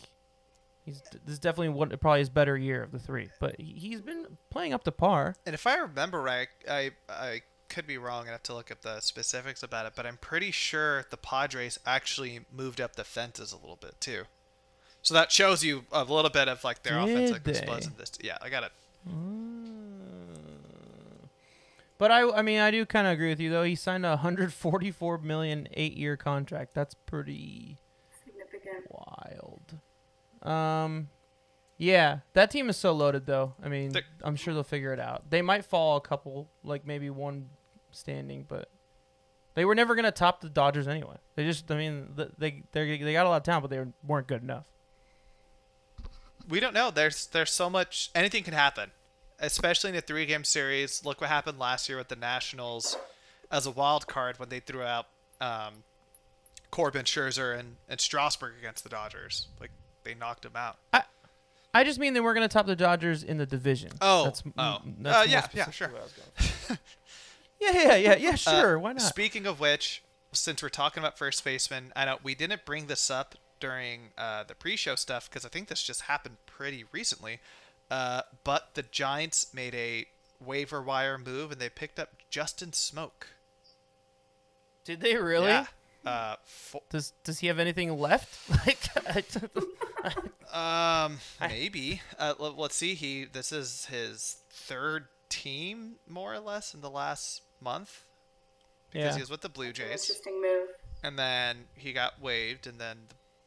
A: he's this is definitely what probably his better year of the three. But he, he's been playing up to par.
B: And if I remember right, I I could be wrong. I have to look up the specifics about it, but I'm pretty sure the Padres actually moved up the fences a little bit too. So that shows you a little bit of like their
A: Did
B: offensive
A: they?
B: explosiveness. Yeah, I got it. Mm.
A: But I, I mean, I do kind of agree with you though. He signed a 144 million eight-year contract. That's pretty
C: Significant.
A: wild. Um, yeah, that team is so loaded though. I mean,
B: They're-
A: I'm sure they'll figure it out. They might fall a couple, like maybe one standing, but they were never gonna top the Dodgers anyway. They just, I mean, they they they got a lot of talent, but they weren't good enough.
B: We don't know. There's there's so much. Anything can happen, especially in a three game series. Look what happened last year with the Nationals as a wild card when they threw out um, Corbin, Scherzer, and and Strasburg against the Dodgers. Like they knocked them out.
A: I I just mean they weren't gonna top the Dodgers in the division.
B: Oh,
A: that's,
B: oh.
A: mm,
B: Uh, yeah, yeah, sure.
A: where I was going. yeah, yeah, yeah, yeah.
B: Uh,
A: Sure, why not?
B: Speaking of which, since we're talking about first baseman, I know we didn't bring this up during uh, the pre-show stuff because I think this just happened pretty recently. Uh, but the Giants made a waiver wire move, and they picked up Justin Smoak.
A: Did they really?
B: Yeah. Uh, fo-
A: Does Does he have anything left? like,
B: um, maybe. Uh, l- let's see. He this is his third team, more or less, in the last month. Because
A: Yeah.
B: he was with the Blue Jays.
C: Interesting move.
B: and then he got waived, and then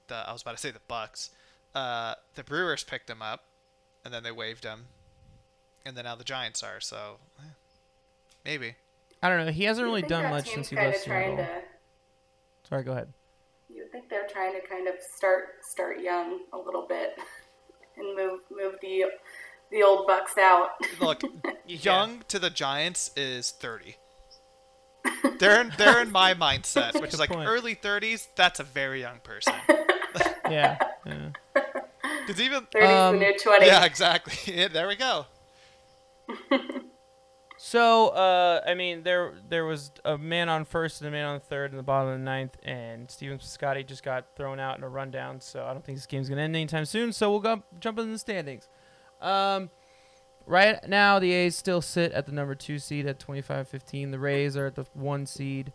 B: the, I was about to say the Bucks, uh, the Brewers picked him up, and then they waived him, and then now the Giants are. So eh, maybe
A: I don't know. He hasn't really done much since he left Seattle.
C: to-
A: Sorry, go ahead.
C: You would think they're trying to kind of start start young a little bit and move move the the old bucks out.
B: look, young to the Giants is thirty. They're in, they're in my mindset, which is like
A: point.
B: early thirties. That's a very young person.
A: Yeah. yeah.
B: Because even
C: 30's
A: Um,
C: the new 20.
B: yeah, exactly. Yeah, there we go.
A: So, uh, I mean, there there was a man on first and a man on third in the bottom of the ninth, and Steven Scotty just got thrown out in a rundown. So I don't think this game's gonna end anytime soon. So we'll go jump in the standings. Um, right now, the A's still sit at the number two seed at 25-15. The Rays are at the one seed.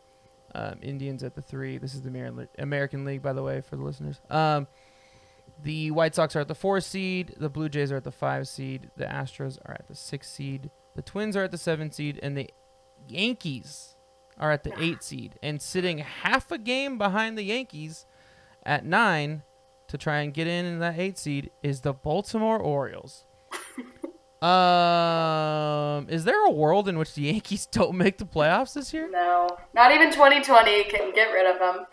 A: Um, Indians at the three. This is the American League, by the way, for the listeners. Um, the White Sox are at the four seed. The Blue Jays are at the five seed. The Astros are at the six seed. The Twins are at the seven seed, and the Yankees are at the eight seed. And sitting half a game behind the Yankees at nine to try and get in in that eight seed is the Baltimore Orioles. um, is there a world in which the Yankees don't make the playoffs this year?
C: No, not even 2020 can get rid of them.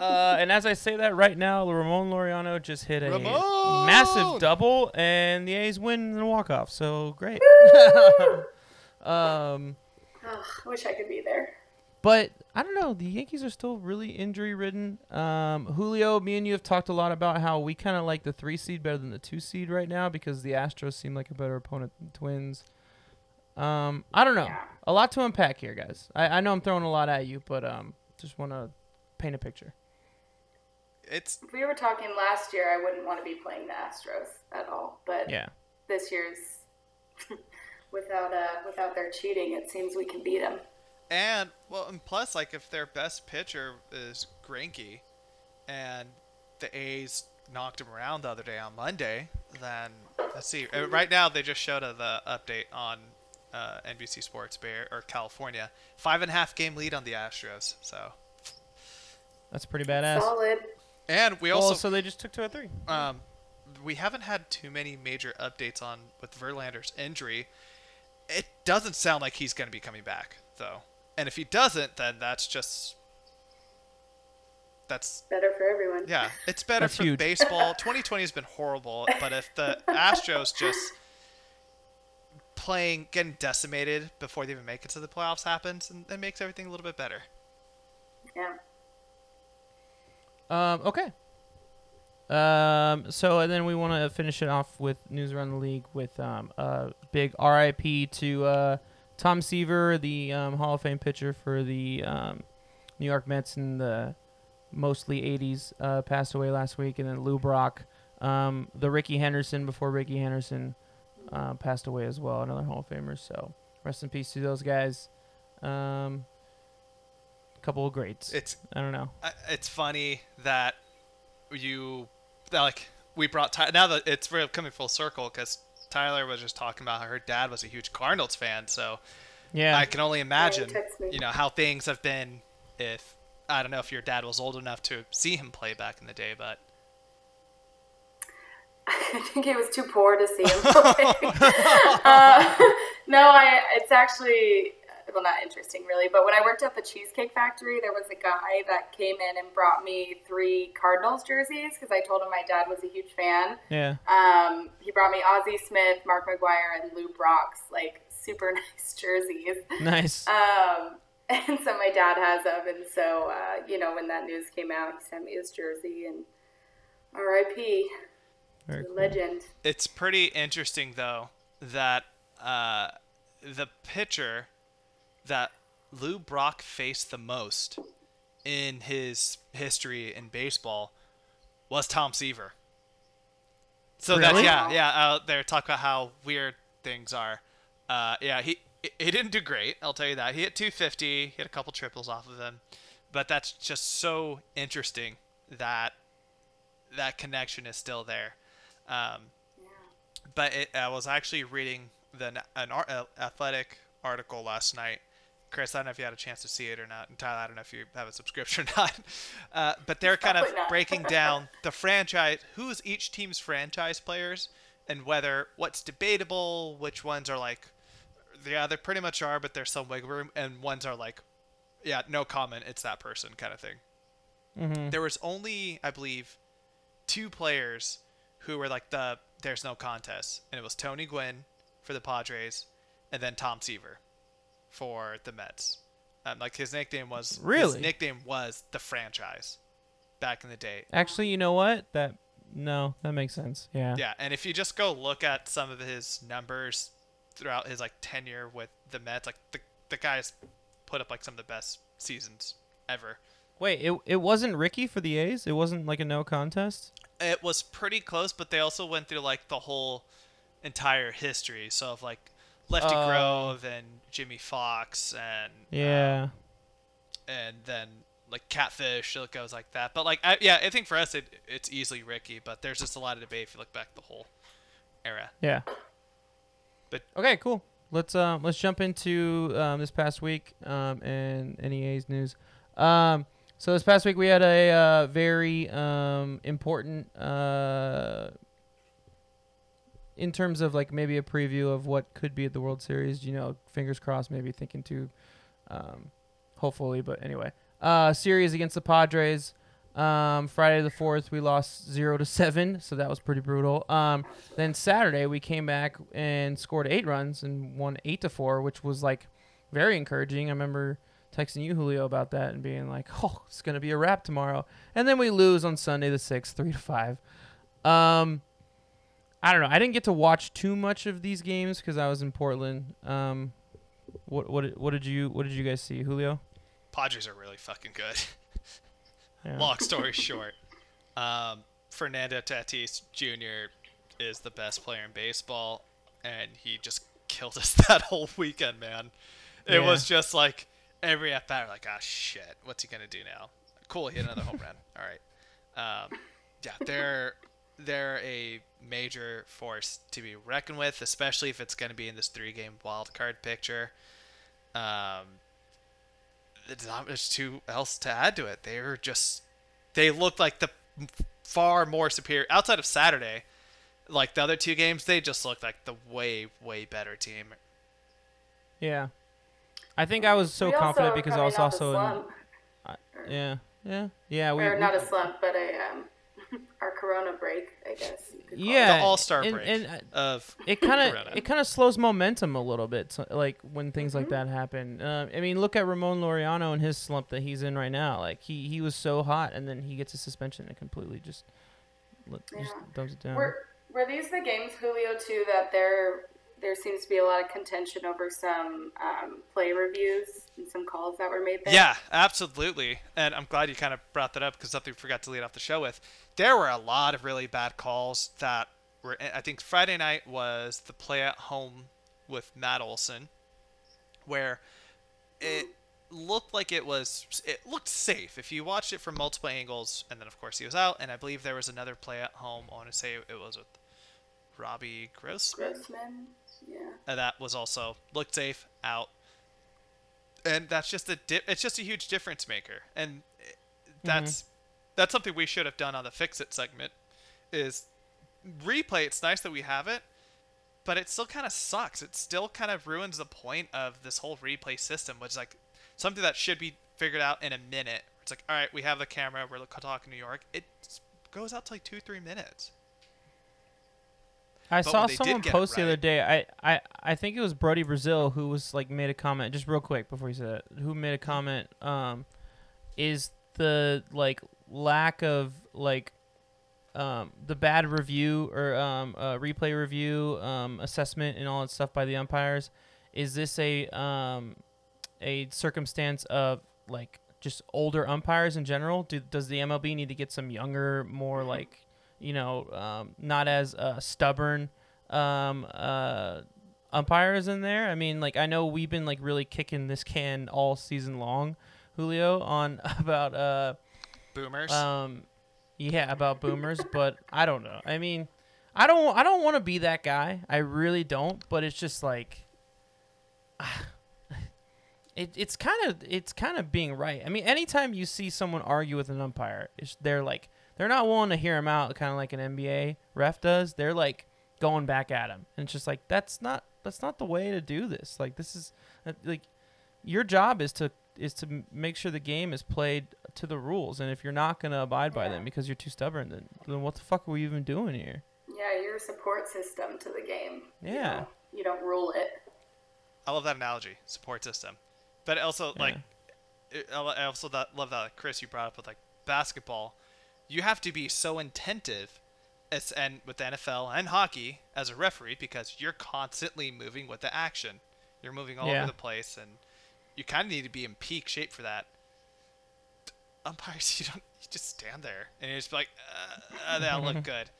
A: Uh, and as I say that right now, Ramon Laureano just hit a
B: Ramon!
A: massive double, and the A's win in a walk off. So great. um,
C: Ugh, I wish I could be there.
A: but I don't know. The Yankees are still really injury ridden. Um, Julio, me and you have talked a lot about how we kind of like the three seed better than the two seed right now because the Astros seem like a better opponent than the Twins. Um, I don't know.
C: Yeah.
A: A lot to unpack here, guys. I, I know I'm throwing a lot at you, but um, just want to paint a picture.
B: It's
C: If we were talking last year, I wouldn't want to be playing the Astros at all. But
A: Yeah.
C: this year's without uh without their cheating, it seems we can beat them.
B: And well, and plus, like if their best pitcher is Greinke, and the A's knocked him around the other day on Monday, then let's see. Uh, Right now, they just showed uh, the update on uh, NBC Sports Bay or California, five and a half game lead on the Astros. So,
A: That's pretty badass.
C: Solid.
B: and we
A: well,
B: also
A: so they just took two or three.
B: um, we haven't had too many major updates on with Verlander's injury. It doesn't sound like he's going to be coming back though. And if he doesn't, then that's just that's
C: Better for everyone.
B: yeah, it's better
A: That's
B: for
A: huge.
B: baseball. 2020 has been horrible, but if the Astros just playing getting decimated before they even make it to the playoffs happens, and it makes everything a little bit better.
C: Yeah.
A: Um, okay. Um, so and then we want to finish it off with news around the league with um, a big RIP to uh, Tom Seaver, the um, Hall of Fame pitcher for the um, New York Mets in the mostly 80s, uh, passed away last week, and then Lou Brock, um, the Rickey Henderson before Rickey Henderson uh, passed away as well, another Hall of Famer. So rest in peace to those guys. Um, couple of greats.
B: It's
A: I don't know.
B: It's funny that you that, like we brought Ty- now that it's real coming full circle because Tyler was just talking about how her dad was a huge Cardinals fan, so
A: Yeah.
B: I can only imagine
C: text me.
B: you know how things have been if I don't know if your dad was old enough to see him play back in the day, but
C: I think he was too poor to see him play. uh, no, I. It's actually well, not interesting really. But when I worked at the Cheesecake Factory, there was a guy that came in and brought me three Cardinals jerseys because I told him my dad was a huge fan.
A: yeah.
C: Um, he brought me Ozzie Smith, Mark McGwire, and Lou Brock's like super nice jerseys.
A: Nice.
C: Um, and so my dad has them, and so uh, you know when that news came out, he sent me his jersey and R.I.P.
A: Cool.
C: legend.
B: it's pretty interesting though that uh, the pitcher that Lou Brock faced the most in his history in baseball was Tom Seaver. So that's
A: Really?
B: yeah, yeah. Out there talk about how weird things are. Uh, yeah, he he didn't do great. I'll tell you that. He hit 250. He had a couple triples off of him, but that's just so interesting that that connection is still there. Um, but it, I was actually reading the an ar- uh, athletic article last night. Chris, I don't know if you had a chance to see it or not. And Tyler, I don't know if you have a subscription or not. Uh, but they're kind of
C: Probably not.
B: breaking down the franchise, who's each team's franchise players, and whether what's debatable, which ones are like, yeah, they pretty much are, but there's some wiggle room, and ones are like, yeah, no comment, it's that person kind of thing.
A: Mm-hmm.
B: There was only, I believe, two players who were like the there's no contest, and it was Tony Gwynn for the Padres, and then Tom Seaver for the Mets. Um, like his nickname was
A: Really?
B: his nickname was the franchise back in the day.
A: Actually, you know what? That no, that makes sense. Yeah.
B: Yeah, and if you just go look at some of his numbers throughout his like tenure with the Mets, like the the guy's put up like some of the best seasons ever.
A: Wait, it it wasn't Rickey for the A's. It wasn't like a no contest.
B: it was pretty close, but they also went through like the whole entire history. So of like Lefty
A: Oh.
B: Grove and Jimmie Foxx and
A: Yeah.
B: and then like Catfish, it goes like that. But like I, yeah, I think for us it it's easily Rickey, but there's just a lot of debate if you look back the whole era.
A: Yeah.
B: But-
A: okay, cool. Let's um let's jump into um, this past week um and NEA's news. Um, so this past week we had a uh, very um important uh in terms of like maybe a preview of what could be at the World Series. You know, fingers crossed. Maybe thinking to, um, hopefully. But anyway, uh, series against the Padres. Um, Friday the fourth, we lost zero to seven, so that was pretty brutal. Um, then Saturday we came back and scored eight runs and won eight to four, which was like very encouraging. I remember texting you Julio about that and being like, "Oh, it's gonna be a wrap tomorrow." And then we lose on Sunday the sixth, three to five. Um, I don't know. I didn't get to watch too much of these games because I was in Portland. Um, what what did- what did you what did you guys see, Julio?
B: Padres are really fucking good.
A: Yeah.
B: Long story short, um, Fernando Tatis Jr. is the best player in baseball, and he just killed us that whole weekend, man. It
A: Yeah.
B: was just like every at bat, like, ah, shit, what's he gonna do now? Cool, he hit another home run. All right, um, yeah, they're they're a major force to be reckoned with, especially if it's gonna be in this three-game wild card picture. Um, it's not much too else to add to it. They are just they look like the far more superior outside of Saturday. Like the other two games, they just look like the way way better team.
A: Yeah. I think I was so
C: We
A: confident because I was also in,
C: slump,
A: yeah yeah yeah we,
C: or
A: we-
C: not a slump, but a um, our Corona break, I guess. you it.
A: yeah
B: The All-Star
A: and-
B: break.
A: and, uh,
B: Of
A: it kind of it kind of slows momentum a little bit so, like when things like
C: Mhm.
A: that happen uh, i mean look at ramon laureano and his slump that he's in right now like he he was so hot and then he gets a suspension and completely just just
C: Yeah.
A: dumps it down
C: Were were these the games, Julio, too, that there there seems to be a lot of contention over some um, play reviews and some calls that were made there?
B: yeah, absolutely. And I'm glad you kind of brought that up because something we forgot to lead off the show with. There were a lot of really bad calls that were. I think Friday night was the play at home with Matt Olson, where it looked like it was it looked safe if you watched it from multiple angles and then of course he was out and i believe there was another play at home i want to say it was with robbie grossman
C: Grossman. Yeah.
B: and that was also looked safe out. And that's just a di- it's just a huge difference maker. And it- that's that's something we should have done on the fix it segment is replay it's nice that we have it but it still kind of sucks. It still kind of ruins the point of this whole replay system which is like something that should be figured out in a minute. It's like all right we have the camera we're talking new york. It goes out to like two three minutes
A: I
B: But
A: saw
B: when they did
A: someone post the other day. I, I, I think it was Brodie Brazil who was like made a comment just real quick before you said it. Who made a comment? Um, is the like lack of like um the bad review or um uh, replay review um assessment and all that stuff by the umpires? Is this a um a circumstance of like just older umpires in general? Do, does the MLB need to get some younger, more like you know, um, not as uh, stubborn um, uh, umpires in there. I mean, like I know we've been like really kicking this can all season long, Julio, on about uh
B: Boomers.
A: um yeah, about boomers, but I don't know. I mean, I don't I don't want to be that guy. I really don't, but it's just like it, it's kind of it's kind of being right. I mean, anytime you see someone argue with an umpire, it's, they're like they're not willing to hear him out, kind of like an NBA ref does. They're like going back at him, and it's just like that's not that's not the way to do this. Like this is uh, like your job is to is to make sure the game is played to the rules, and if you're not gonna abide by them because you're too stubborn, then then what the fuck are we even doing here?
C: Yeah, you're a support system to the game.
A: Yeah.
C: don't- You don't rule it.
B: I love that analogy, support system. But also, like, I I also that, love that, Chris, you brought up with like basketball. You have to be so attentive, as and with the NFL and hockey as a referee because you're constantly moving with the action. You're moving all
A: Yeah.
B: over the place, and you kind of need to be in peak shape for that. Umpires, you don't. You just stand there and you're just like, uh, uh, "That look good."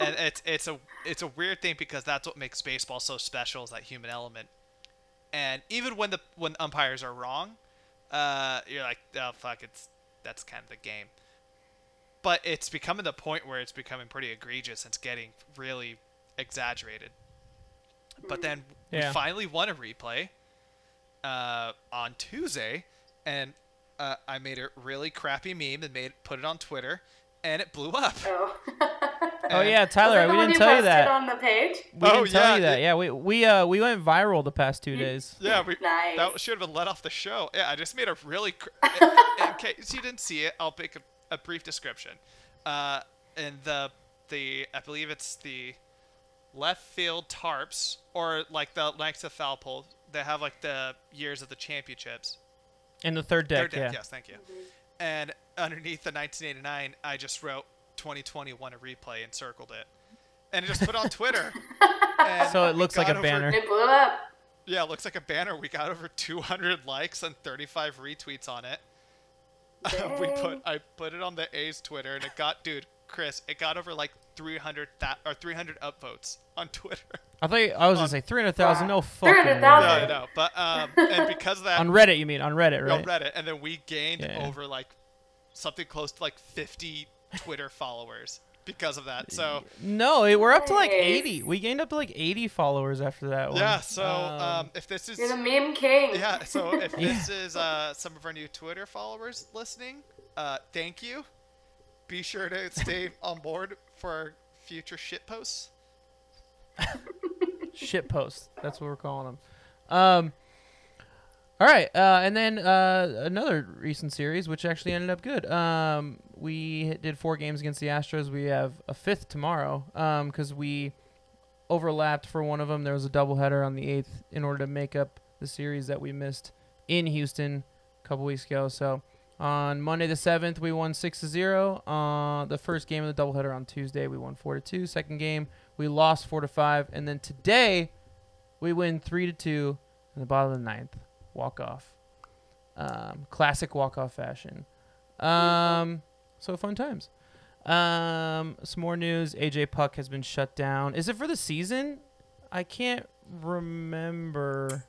B: and it's it's a it's a weird thing because that's what makes baseball so special is that human element. And even when the when umpires are wrong, uh, you're like, oh fuck, it's that's kind of the game. But it's becoming the point where it's becoming pretty egregious. It's getting really exaggerated. But then
A: Yeah.
B: we finally won a replay uh, on Tuesday, and uh, I made a really crappy meme and made put it on Twitter, and it blew up.
C: Oh.
A: Oh yeah, Tyler, we didn't
C: you
A: tell you that.
C: on the page?
A: We
B: Oh,
A: didn't tell
B: yeah,
A: you that.
B: it-
A: Yeah, we we uh we went viral the past two days.
B: Yeah, we,
C: Nice.
B: that should have been let off the show. Yeah, I just made a really. Cr- in, in case you didn't see it, I'll make a, a brief description. Uh, and the the I believe it's the left field tarps or like the lengths of foul pole. They have like the years of the championships.
A: In the third deck,
B: Third deck,
A: yeah.
B: yes, thank you. And underneath the 1989, I just wrote 2021 a replay and circled it, and I just put it on Twitter.
A: So it looks like a
B: over-
A: banner.
C: It blew up.
B: yeah, it looks like a banner. We got over 200 likes and 35 retweets on it. we put I put it on the A's Twitter and it got dude Chris, it got over like 300 that or 300 upvotes on Twitter.
A: I thought you- I was gonna say three hundred thousand. No
C: Wow.
A: fucking.
C: 300,000.
B: yeah,
A: way.
B: I know. But um and because of that
A: On Reddit, you mean on Reddit, right
B: on
A: right?
B: Reddit and then we gained
A: Yeah.
B: over like something close to like 50 Twitter followers because of that. So
A: No, we're up to like eighty. We gained up to like eighty followers after that one.
B: yeah, so um, if this is
C: You're the meme king.
B: Yeah, so if
A: Yeah.
B: this is uh, some of our new Twitter followers listening, uh, thank you. Be sure to stay on board for our future shit posts.
A: shit posts. That's what we're calling them. Um. All right, uh, and then uh, another recent series, which actually ended up good. Um, we did four games against the Astros. We have a fifth tomorrow because we overlapped for one of them. There was a doubleheader on the eighth in order to make up the series that we missed in Houston a couple weeks ago. So on Monday the seventh, we won six to zero. Uh, the first game of the doubleheader on Tuesday, we won four to two. Second game, we lost four to five, and then today we win three to two in the bottom of the ninth. Walk off, um, classic walk off fashion. Um, so fun times. Um, some more news. AJ Puk has been shut down. Is it for the season? I can't remember.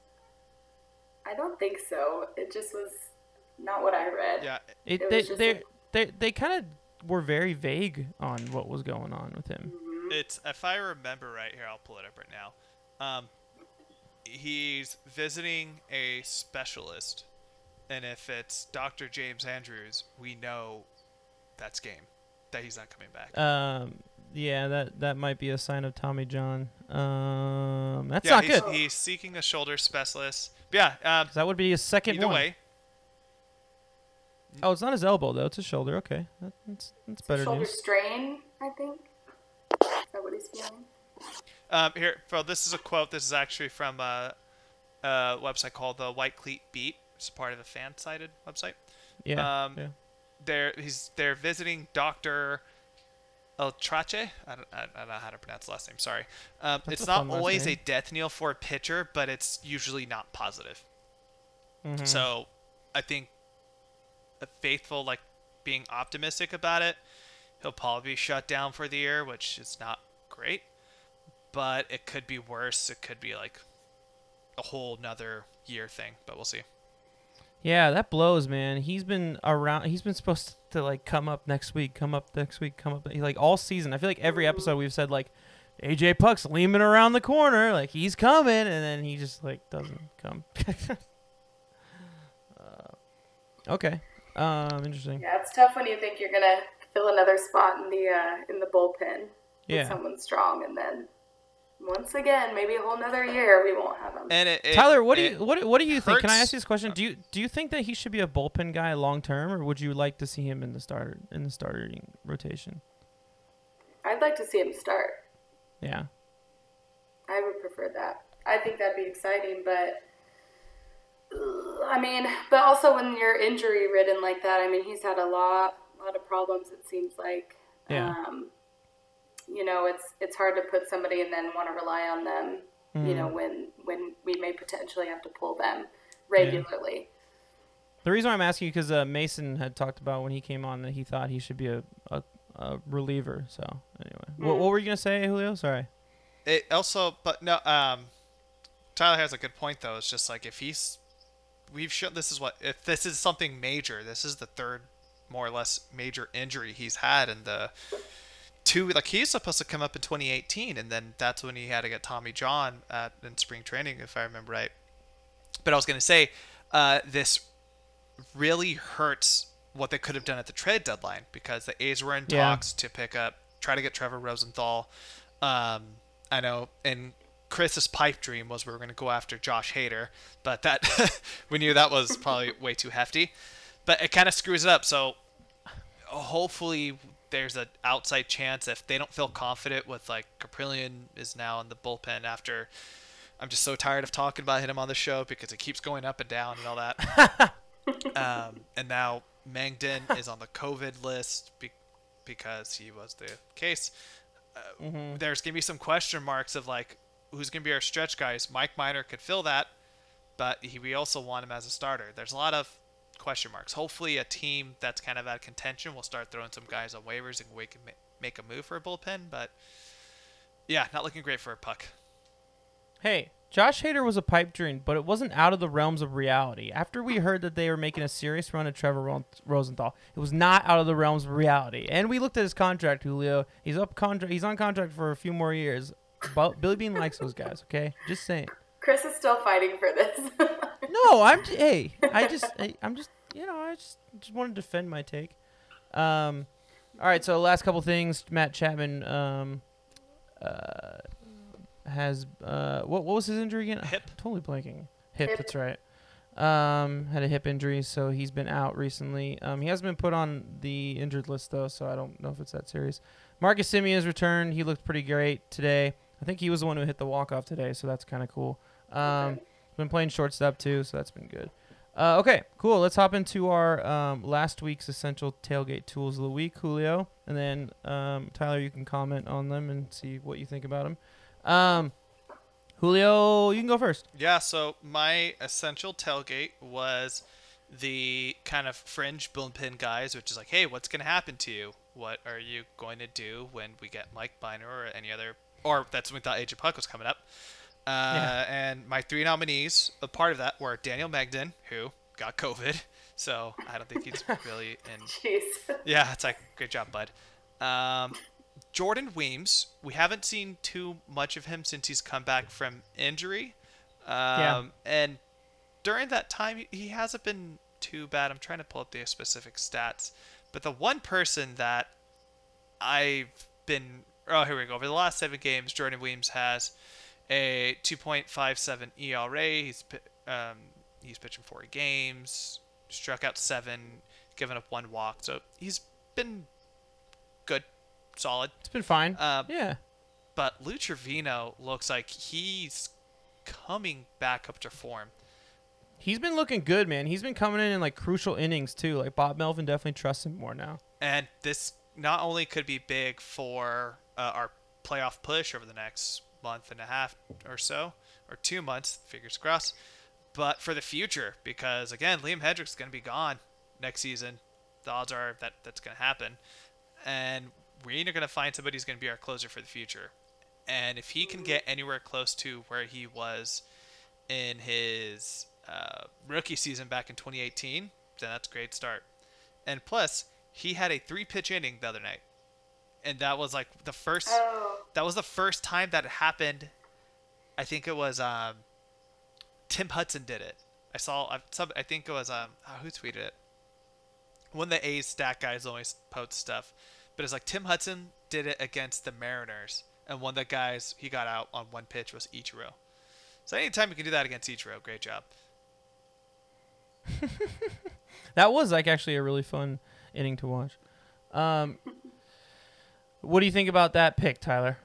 C: I don't think so. It just was not what I read.
B: Yeah,
A: It,
C: It
A: they
C: was just
A: they
C: a-
A: they they kind of were very vague on what was going on with him.
B: it's if I remember right here, I'll pull it up right now. Um, he's visiting a specialist, and if it's Dr. James Andrews, we know that's game. That he's not coming back.
A: Um, yeah, that that might be a sign of Tommy John. Um, that's
B: yeah,
A: not
B: he's,
A: good.
B: he's seeking a shoulder specialist. But yeah, um,
A: 'Cause that would be his second
B: either
A: one.
B: way,
A: Oh, it's not his elbow though; it's his shoulder. Okay, that, that's that's better
C: Shoulder
A: news.
C: strain, I think. Is that what he's feeling?
B: Um, here, Phil, this is a quote. This is actually from a, a website called the White Cleat Beat. It's part of a fan-sided website.
A: Yeah,
B: um,
A: yeah.
B: They're he's they're visiting Doctor ElAttrache. I don't, I don't know how to pronounce the last name. Sorry. Um, it's not always
A: name.
B: a death knell for a pitcher, but it's usually not positive.
A: Mhm.
B: So, I think a faithful, like being optimistic about it, he'll probably be shut down for the year, which is not great. But it could be worse. It could be like a whole nother year thing, but we'll see.
A: Yeah, that blows, man. He's been around. He's been supposed to like come up next week, come up next week, come up like all season. I feel like every episode we've said like AJ Puk's leaning around the corner, like he's coming, and then he just like doesn't come. uh, okay, um, interesting.
C: Yeah, it's tough when you think you're gonna fill another spot in the uh, in the bullpen with
A: Yeah,
C: someone strong, and then once again, maybe a whole nother year we won't have him.
B: And it, it-
A: Tyler, what do you what what do you think? Can I ask you this question? Do you do you think that he should be a bullpen guy long term, or would you like to see him in the starter in the starting rotation?
C: I'd like to see him start.
A: Yeah.
C: I would prefer that. I think that'd be exciting, but I mean, but also when you're injury ridden like that, I mean, he's had a lot, a lot of problems. It seems like,
A: Yeah.
C: um, you know, it's it's hard to put somebody and then want to rely on them. You know, when when we may potentially have to pull them regularly.
A: The reason why I'm asking you because uh, Mason had talked about when he came on that he thought he should be a, a, a reliever. So anyway, what, what were you gonna say, Julio? Sorry.
B: It also, but no, um, Tyler has a good point though. It's just like if he's, we've shown this is what if this is something major. This is the third, more or less, major injury he's had in the two. Like he's supposed to come up in 2018, and then that's when he had to get Tommy John at in spring training, if I remember right. But I was gonna say, uh, this really hurts what they could have done at the trade deadline because the A's were in
A: Yeah.
B: talks to pick up, try to get Trevor Rosenthal. Um, I know, and Chris's pipe dream was we were going to go after Josh Hader, but that we knew that was probably way too hefty. But it kind of screws it up. So hopefully there's an outside chance if they don't feel confident with like Kaprielian is now in the bullpen after. I'm just so tired of talking about him on the show because it keeps going up and down and all that. um, and now Mengden is on the COVID list be- because he was the case. Uh, There's gonna be some question marks of like who's gonna be our stretch guys. Mike Minor could fill that, but he, we also want him as a starter. There's a lot of question marks. Hopefully, a team that's kind of out of contention will start throwing some guys on waivers and can make a move for a bullpen. But yeah, not looking great for a Puk.
A: Hey, Josh Hader was a pipe dream, but it wasn't out of the realms of reality. After we heard that they were making a serious run at Trevor Rosenthal, it was not out of the realms of reality. And we looked at his contract, Julio. He's up contract. He's on contract for a few more years. But Billy Beane likes those guys. Okay, just saying.
C: Chris is still fighting for this.
A: No, I'm. Hey, I just. I, I'm just. You know, I just just want to defend my take. Um, all right. So last couple things. Matt Chapman. Um, uh, has uh, what what was his injury again?
B: Hip.
A: totally blanking. Hip.
C: Hip.
A: That's right. Um, had a hip injury, so he's been out recently. Um, he hasn't been put on the injured list though, so I don't know if it's that serious. Marcus Semien's returned. He looked pretty great today. I think he was the one who hit the walk off today, so that's kind of cool. Um,
C: Okay.
A: been playing shortstop too, so that's been good. Uh, okay, cool. Let's hop into our um, last week's essential tailgate tools of the week, Julio, and then um, Tyler, you can comment on them and see what you think about them. Um, Julio, you can go first.
B: Yeah, so my essential tailgate was the kind of fringe bullpen guys, which is like, hey, what's going to happen to you? What are you going to do when we get Mike Minor or any other, or that's when we thought AJ Puk was coming up. Uh,
A: Yeah.
B: And my three nominees, a part of that were Daniel Mengden, who got COVID, so I don't think he's really in
C: Jeez.
B: yeah, it's like great job, bud. Um, Jordan Weems, we haven't seen too much of him since he's come back from injury. Um, And during that time, he- he hasn't been too bad. I'm trying to pull up the specific stats, but the one person that I've been oh here we go over the last seven games, Jordan Weems has a 2.57 ERA. He's um, he's pitching 40 games, struck out seven, given up one walk. So he's been good, solid.
A: It's been fine.
B: Um,
A: yeah.
B: But Lou Trivino looks like he's coming back up to form.
A: He's been looking good, man. He's been coming in in like crucial innings too. Like Bob Melvin definitely trusts him more now.
B: And this not only could be big for uh, our playoff push over the next month and a half or so, or two months, fingers crossed, but for the future, because again, Liam Hendriks's going to be gone next season. The odds are that that's going to happen. And we're going to find somebody who's going to be our closer for the future. And if he can get anywhere close to where he was in his uh, rookie season back in 2018, then that's a great start. And plus, he had a three pitch inning the other night, and that was like the first.
C: Oh,
B: That was the first time that it happened. I think it was um, Tim Hudson did it. I saw. I, some, I think it was um, oh, who tweeted it. One of the A's stat guys always post stuff, but it's like Tim Hudson did it against the Mariners, and one of the guys he got out on one pitch was Ichiro. So anytime you can do that against Ichiro, great job.
A: That was like actually a really fun inning to watch. Um, what do you think about that pick, Tyler?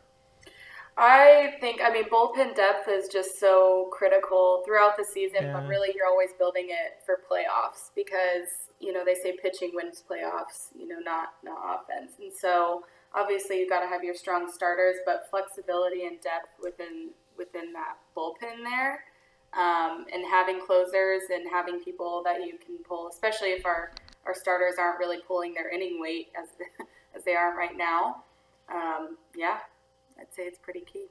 C: I think, I mean, bullpen depth is just so critical throughout the season,
A: Yeah.
C: but really you're always building it for playoffs because, you know, they say pitching wins playoffs, you know, not, not offense. And so obviously you've got to have your strong starters, but flexibility and depth within, within that bullpen there. Um, and having closers and having people that you can pull, especially if our, our starters aren't really pulling their inning weight as, as they aren't right now. Um, yeah, I'd say it's pretty key.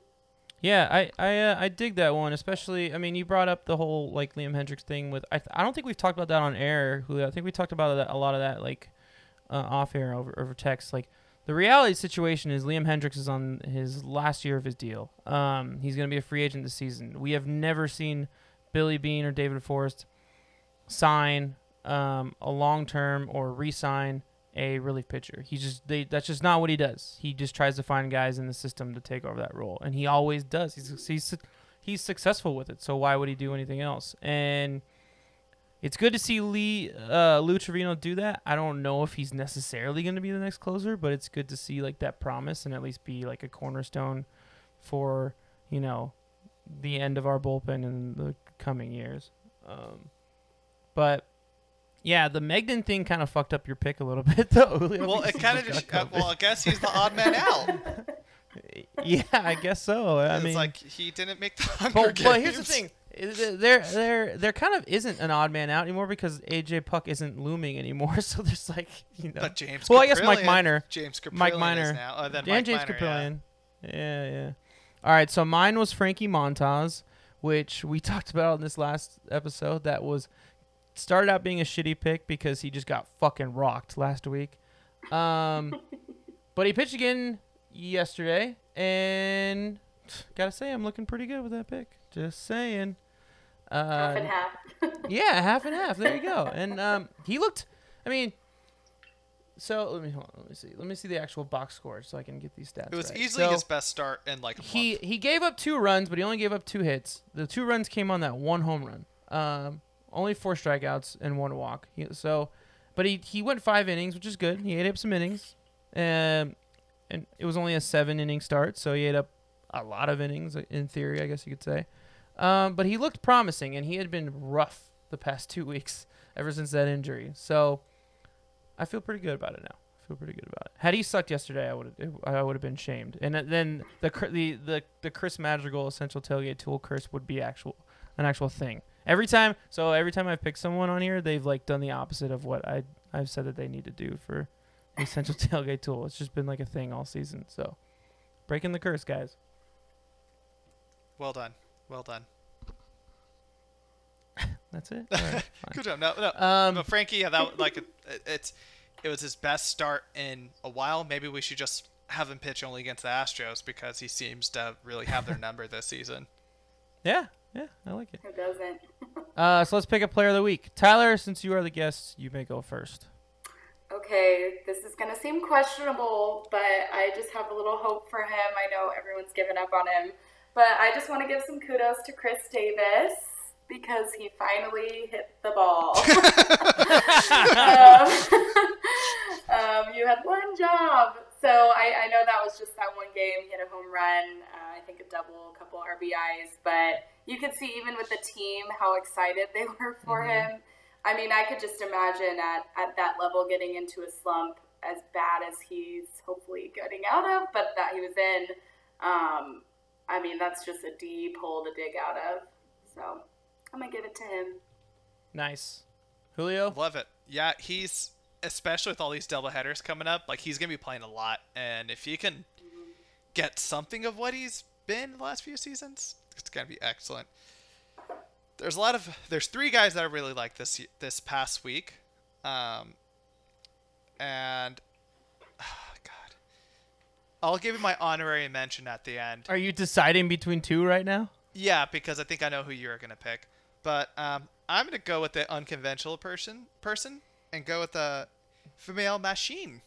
A: Yeah, I I uh, I dig that one, especially. I mean, you brought up the whole like Liam Hendriks thing with. I I don't think we've talked about that on air. Julio. I think we talked about that, a lot of that like uh, off air over over text. Like the reality situation is Liam Hendriks is on his last year of his deal. Um, he's gonna be a free agent this season. We have never seen Billy Beane or David Forst sign um, a long term or re-sign a relief pitcher. He just they that's just not what he does. He just tries to find guys in the system to take over that role, and he always does. He's he's he's successful with it. So why would he do anything else? And it's good to see Lee uh, Lou Trivino do that. I don't know if he's necessarily going to be the next closer, but it's good to see like that promise and at least be like a cornerstone for you know the end of our bullpen in the coming years. Um, but yeah, the Mengden thing kind of fucked up your pick a little bit, though.
B: Well, it kind of just. Uh, well, I guess he's the odd man out.
A: yeah, I guess so. I
B: it's
A: mean,
B: like he didn't make the Hunger
A: but, but here's the thing: there, there, there kind of isn't an odd man out anymore because AJ Puk isn't looming anymore. So there's like, you know,
B: But James.
A: well, I guess Mike Minor,
B: James Kaprielian
A: Mike
B: is
A: Minor,
B: now. Uh, then
A: and
B: Mike
A: James
B: yeah.
A: Kaprielian. Yeah. yeah, All right, so mine was Frankie Montas, which we talked about in this last episode. That was started out being a shitty pick because he just got fucking rocked last week. Um, but he pitched again yesterday, and gotta say, I'm looking pretty good with that pick. Just saying. Uh,
C: half and half.
A: yeah, half and half. There you go. And um, he looked. I mean, so let me hold on, let me see. Let me see the actual box score so I can get these stats.
B: It was
A: right.
B: easily
A: So,
B: his best start in like a
A: He
B: month.
A: he gave up two runs, but he only gave up two hits. The two runs came on that one home run. Um, only four strikeouts and one walk. He, so, but he he went five innings, which is good. He ate up some innings, um, and it was only a seven inning start, so he ate up a lot of innings in theory, I guess you could say. Um, but he looked promising, and he had been rough the past two weeks ever since that injury. So, I feel pretty good about it now. I feel pretty good about it. Had he sucked yesterday, I would have I would have been shamed. And then the the the the Chris Madrigal essential tailgate tool curse would be actual an actual thing. Every time, so every time I pick someone on here, they've like done the opposite of what I I've said that they need to do for the essential tailgate tool. It's just been like a thing all season. So, breaking the curse, guys.
B: Well done. Well done.
A: That's it. Right.
B: Good job. No, no.
A: Um,
B: but Frankie, yeah, that like it, it's it was his best start in a while. Maybe we should just have him pitch only against the Astros because he seems to really have their number this season.
A: yeah, yeah, I like it.
C: Who doesn't?
A: Uh, so let's pick a player of the week. Tyler, since you are the guest, you may go first.
C: Okay, this is going to seem questionable, but I just have a little hope for him. I know everyone's given up on him, but I just want to give some kudos to Khris Davis because he finally hit the ball. um, um, you had one job. So I, I know that was just that one game. He had a home run, uh, I think a double, a couple RBIs, but you could see even with the team how excited they were for
A: Mhm.
C: him. I mean, I could just imagine at, at that level getting into a slump as bad as he's hopefully getting out of, but that he was in. Um, I mean, that's just a deep hole to dig out of. So I'm going to give it to him.
A: Nice. Julio?
B: Love it. Yeah, he's especially with all these double headers coming up. Like he's gonna be playing a lot, and if he can get something of what he's been the last few seasons, it's gonna be excellent. there's a lot of there's three guys that I really like this this past week, um, and God, I'll give you my honorary mention at the end.
A: Are you deciding between two right now?
B: Yeah, because I think I know who you're gonna pick, but um, I'm gonna go with the unconventional person person and go with the female machine.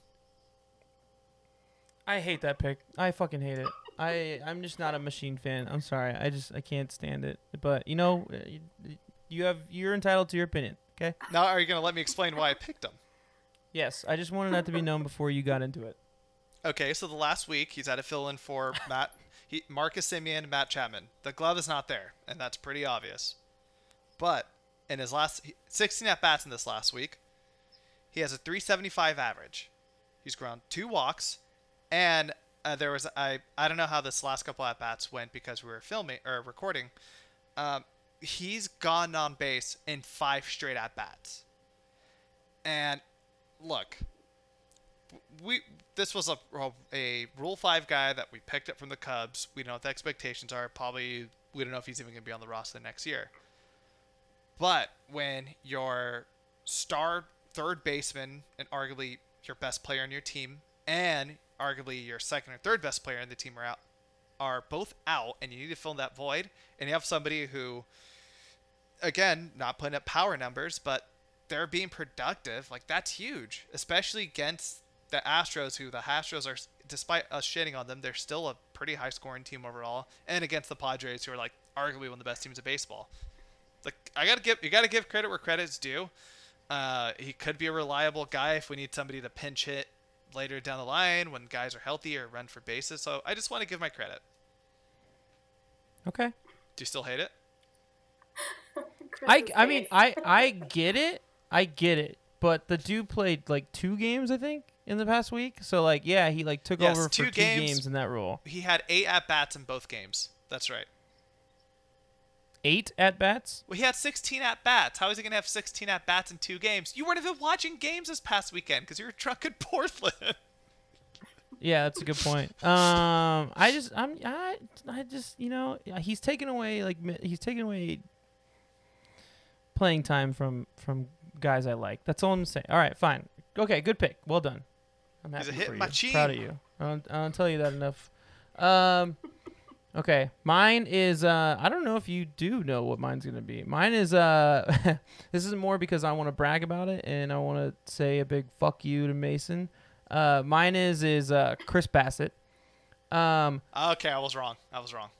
A: I hate that pick. I fucking hate it. I I'm just not a Machín fan. I'm sorry. I just I can't stand it. But you know, you, you have you're entitled to your opinion. Okay.
B: Now, are you gonna let me explain why I picked him?
A: Yes. I just wanted that to be known before you got into it.
B: Okay, so the last week he's had a fill in for Matt, he, Marcus Semien, Matt Chapman. The glove is not there, and that's pretty obvious. But in his last 16 at bats in this last week, he has a 375 average. He's ground two walks, and uh, there was I I don't know how this last couple at bats went because we were filming or recording. Um, he's gone on base in five straight at bats. And look, we this was a a Rule Five guy that we picked up from the Cubs. We don't know what the expectations are. Probably we don't know if he's even going to be on the roster next year. But when your star third baseman and arguably your best player on your team and arguably your second or third best player in the team are out are both out and you need to fill that void. And you have somebody who again not putting up power numbers but they're being productive. Like that's huge especially against the Astros who the Astros are despite us shitting on them they're still a pretty high scoring team overall. And against the Padres who are like arguably one of the best teams of baseball. Like I gotta give you gotta give credit where credit's due. Uh, he could be a reliable guy if we need somebody to pinch hit later down the line when guys are healthy or run for bases. So I just want to give my credit.
A: Okay.
B: Do you still hate it?
A: I I mean. I I get it. I get it. But the dude played like two games I think in the past week. So like yeah, he like took
B: Yes,
A: over
B: two
A: for two
B: games.
A: games in that role.
B: He had eight at bats in both games. That's right.
A: Eight at bats.
B: Well, he had 16 at bats. How is he gonna have 16 at bats in two games? You weren't even watching games this past weekend because you were drunk in Portland.
A: Yeah, that's a good point. Um, I just, I'm, I, I just, you know, he's taking away like he's taking away playing time from from guys I like. That's all I'm saying. All right, fine. Okay, good pick. Well done. I'm
B: He's
A: happy
B: a hit
A: for you.
B: Machín.
A: Proud of you. I don't, I don't tell you that enough. Um, okay, mine is. Uh, I don't know if you do know what mine's gonna be. Mine is. Uh, this is more because I want to brag about it and I want to say a big fuck you to Mason. Uh, mine is is uh, Chris Bassitt. Um,
B: okay, I was wrong. I was wrong.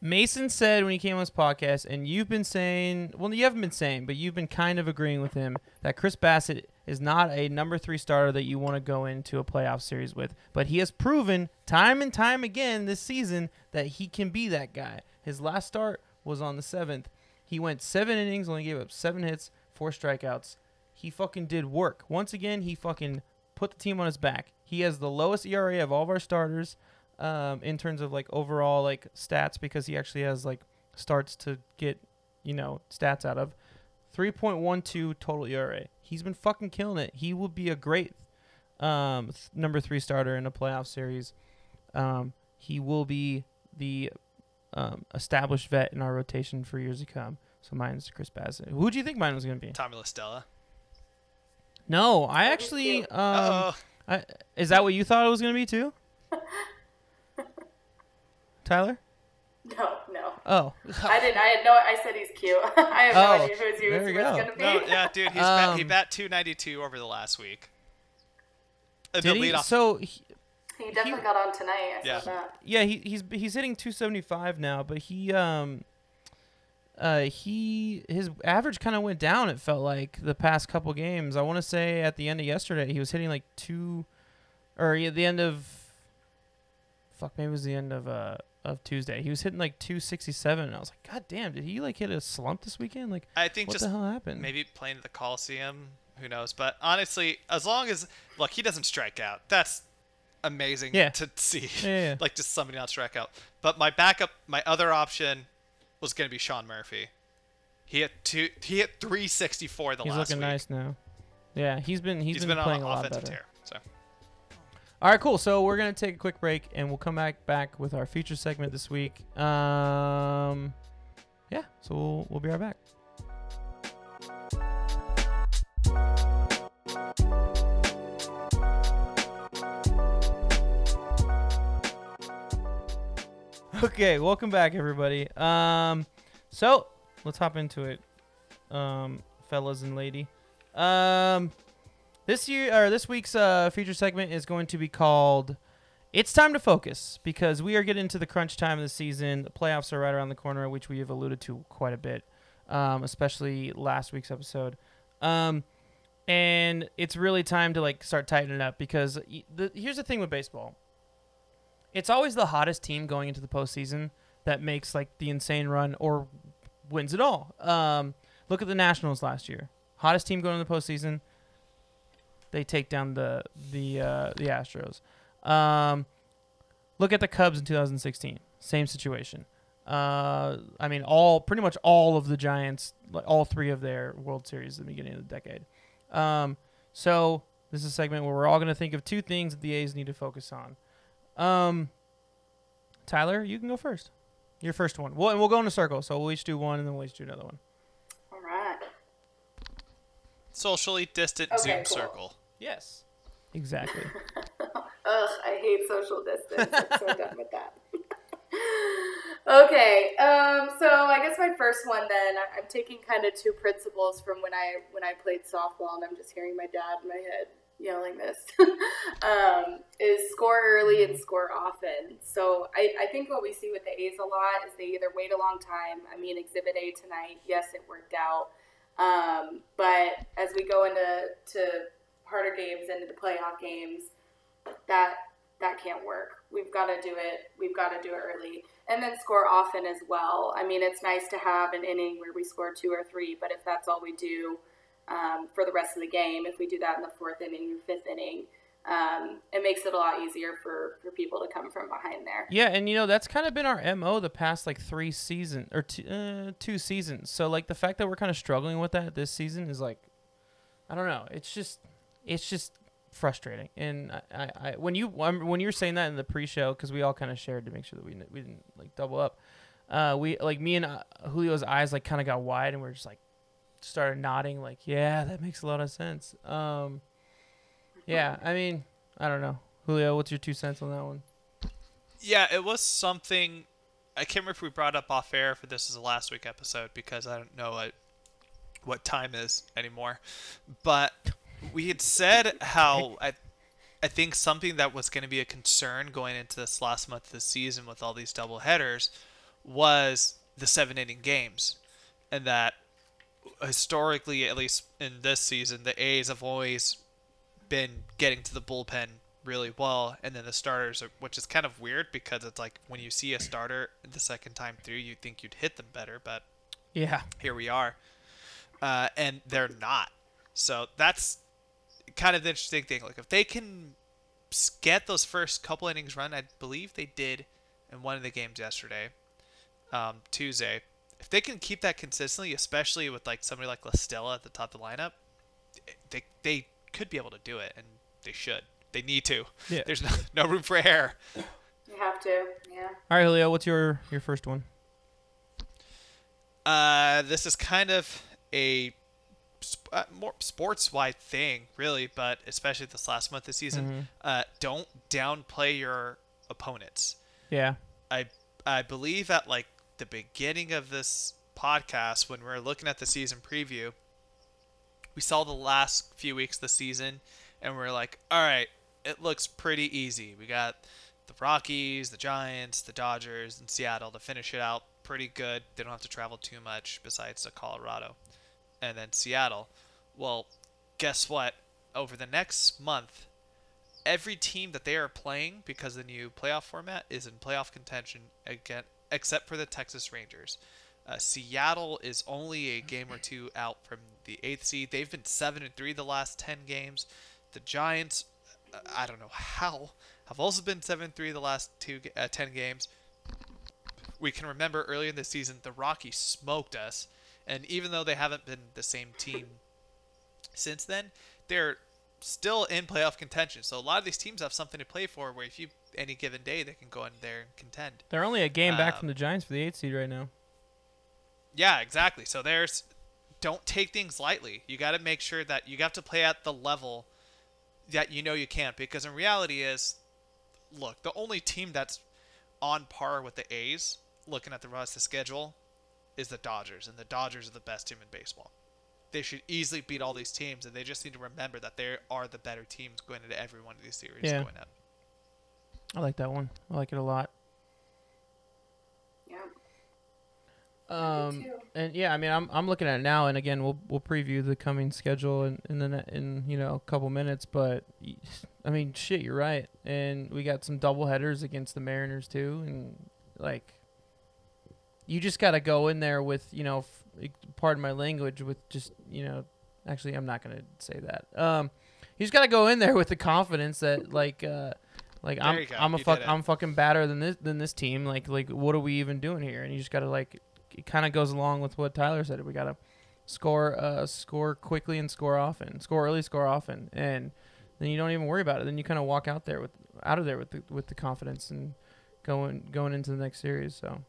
A: Mason said when he came on this podcast, and you've been saying, well, you haven't been saying, but you've been kind of agreeing with him that Chris Bassitt is not a number three starter that you want to go into a playoff series with. But he has proven time and time again this season that he can be that guy. His last start was on the seventh. He went seven innings, only gave up seven hits, four strikeouts. He fucking did work. Once again, he fucking put the team on his back. He has the lowest ERA of all of our starters um, in terms of like overall like stats because he actually has like starts to get you know stats out of 3.12 total ERA. He's been fucking killing it. He will be a great um, th- number three starter in a playoff series. Um, he will be the um, established vet in our rotation for years to come. So mine's Chris Bassitt. Who do you think mine was going to be?
B: Tommy La Stella.
A: No, I actually. Um,
B: Uh-oh.
A: I, is that what you thought it was going to be too? Tyler?
C: No, no.
A: Oh.
C: I didn't. I had no. I said he's cute. I have no
A: Oh,
C: idea who's he
A: there
C: was
A: you go.
C: going to be.
B: No, yeah, dude, he's bat, he
A: Um,
B: bat 292 over the last week. Uh,
A: Did
B: the
A: he?
B: leadoff-
A: So he,
C: He definitely got on tonight. I
B: Yeah.
C: saw that.
A: yeah, he, he's he's hitting 275 now, but he um uh he his average kind of went down. It felt like the past couple games. I want to say at the end of yesterday, he was hitting like two, or at the end of fuck, maybe it was the end of uh of Tuesday. He was hitting like 267, and I was like, God damn, did he like hit a slump this weekend? Like,
B: I think
A: what
B: just
A: the hell happened?
B: maybe playing at the Coliseum. Who knows? But honestly, as long as look, he doesn't strike out. That's amazing
A: Yeah.
B: to see.
A: Yeah, yeah,
B: like just somebody not strike out. But my backup, my other option, was going to be Sean Murphy. He hit two. He hit 364 the
A: He's
B: last
A: looking
B: week.
A: nice now. Yeah, he's been he's
B: he's
A: been,
B: been,
A: playing
B: on
A: a lot
B: offensive
A: better.
B: tear. So
A: All right, cool. So we're gonna take a quick break, and we'll come back back with our feature segment this week. Um, yeah, so we'll, we'll be right back. Okay, welcome back, everybody. Um, so let's hop into it, um, fellas and lady. Um, this year or this week's uh, feature segment is going to be called "It's Time to Focus" because we are getting to the crunch time of the season. The playoffs are right around the corner, which we have alluded to quite a bit, um, especially last week's episode. Um, and it's really time to like start tightening up because the, here's the thing with baseball it's always the hottest team going into the postseason that makes like the insane run or wins it all. Um, look at the Nationals last year, hottest team going into the postseason. They take down the the uh, the Astros. Um, look at the Cubs in 2016, same situation. Uh, I mean, all pretty much all of the Giants, all three of their World Series at the beginning of the decade. Um, so this is a segment where we're all going to think of two things that the A's need to focus on. Um, Tyler, you can go first. Your first one. Well, and we'll go in a circle. So we'll each do one, and then we'll each do another one.
C: All right.
B: Socially distant
C: Okay,
B: Zoom
C: cool.
B: circle.
A: Yes. Exactly.
C: Ugh, I hate social distance. I'm so done with that. okay, um, so I guess my first one then I- I'm taking kind of two principles from when I when I played softball, and I'm just hearing my dad in my head yelling this um, is score early and score often. So I, I think what we see with the A's a lot is they either wait a long time. I mean, Exhibit A tonight, yes, it worked out. Um, but as we go into to harder games, into the playoff games, that that can't work. We've got to do it. We've got to do it early, and then score often as well. I mean, it's nice to have an inning where we score two or three, but if that's all we do um, for the rest of the game, if we do that in the fourth inning or fifth inning, um, it makes it a lot easier for for people to come from behind there.
A: yeah, and you know that's kind of been our mo the past like three seasons or two, uh, two seasons. So like the fact that we're kind of struggling with that this season is like, I don't know. It's just, it's just frustrating. And I, I, I when you when you were saying that in the pre-show, because we all kind of shared to make sure that we we didn't like double up. Uh, we like me and uh, Julio's eyes like kind of got wide, and we're just like started nodding, like, yeah, that makes a lot of sense. Um, yeah, I mean, I don't know, Julio, what's your two cents on that one?
B: Yeah, it was something. I can't remember if we brought up off air for this as a last week episode because I don't know what what time is anymore. But we had said how I I think something that was going to be a concern going into this last month of the season with all these double headers was the seven inning games, and that historically, at least in this season, the A's have always been getting to the bullpen really well, and then the starters, are, which is kind of weird because it's like when you see a starter the second time through, you think you'd hit them better, but
A: Yeah,
B: here we are, uh, and they're not. So that's kind of the interesting thing. Like if they can get those first couple innings run, I believe they did in one of the games yesterday, um, Tuesday. If they can keep that consistently, especially with like somebody like La Stella at the top of the lineup, they they could be able to do it, and they should. They need to.
A: Yeah.
B: There's no, no room for error.
C: You have to, yeah.
A: All right, Julio, what's your your first one?
B: Uh, this is kind of a sp- uh, more sports-wide thing, really, but especially this last month of the season. Uh, don't downplay your opponents.
A: Yeah,
B: I I believe at like the beginning of this podcast when we were looking at the season preview, we saw the last few weeks of the season, and we are like, all right, it looks pretty easy. We got the Rockies, the Giants, the Dodgers, and Seattle to finish it out pretty good. They don't have to travel too much besides to Colorado, and then Seattle. Well, guess what? Over the next month, every team that they are playing because the new playoff format is in playoff contention again, except for the Texas Rangers. Uh, Seattle is only a game or two out from the eighth seed. They've been seven and three the last ten games. The Giants, I don't know how, have also been seven and three the last two uh, ten games. We can remember earlier in the season the Rockies smoked us, and even though they haven't been the same team since then, they're still in playoff contention. So a lot of these teams have something to play for. Where if you any given day they can go in there and contend.
A: they're only a game back
B: Um,
A: from the Giants for the eighth seed right now.
B: Yeah, exactly. So there's don't take things lightly. You got to make sure that you have to play at the level that you know you can't because in reality is look, the only team that's on par with the A's looking at the rest of the schedule is the Dodgers and the Dodgers are the best team in baseball. They should easily beat all these teams and they just need to remember that they are the better teams going into every one of these series
A: Yeah.
B: going up.
A: I like that one. I like it a lot.
C: Yeah.
A: Um, and yeah, I mean, I'm I'm looking at it now, and again, we'll we'll preview the coming schedule in in the ne- in you know a couple minutes. But I mean, shit, you're right, and we got some double headers against the Mariners too, and like, you just got to go in there with you know, f- pardon my language, with just you know, actually, I'm not gonna say that. Um, you just got to go in there with the confidence that like. uh like
B: There
A: I'm. I'm a
B: You
A: fuck. I'm fucking better than this than this team. Like, like what are we even doing here? And you just gotta like, it kind of goes along with what Tyler said. We gotta score, uh, score quickly and score often, score early, score often, and then you don't even worry about it. Then you kind of walk out there with out of there with the with the confidence and going going into the next series. So,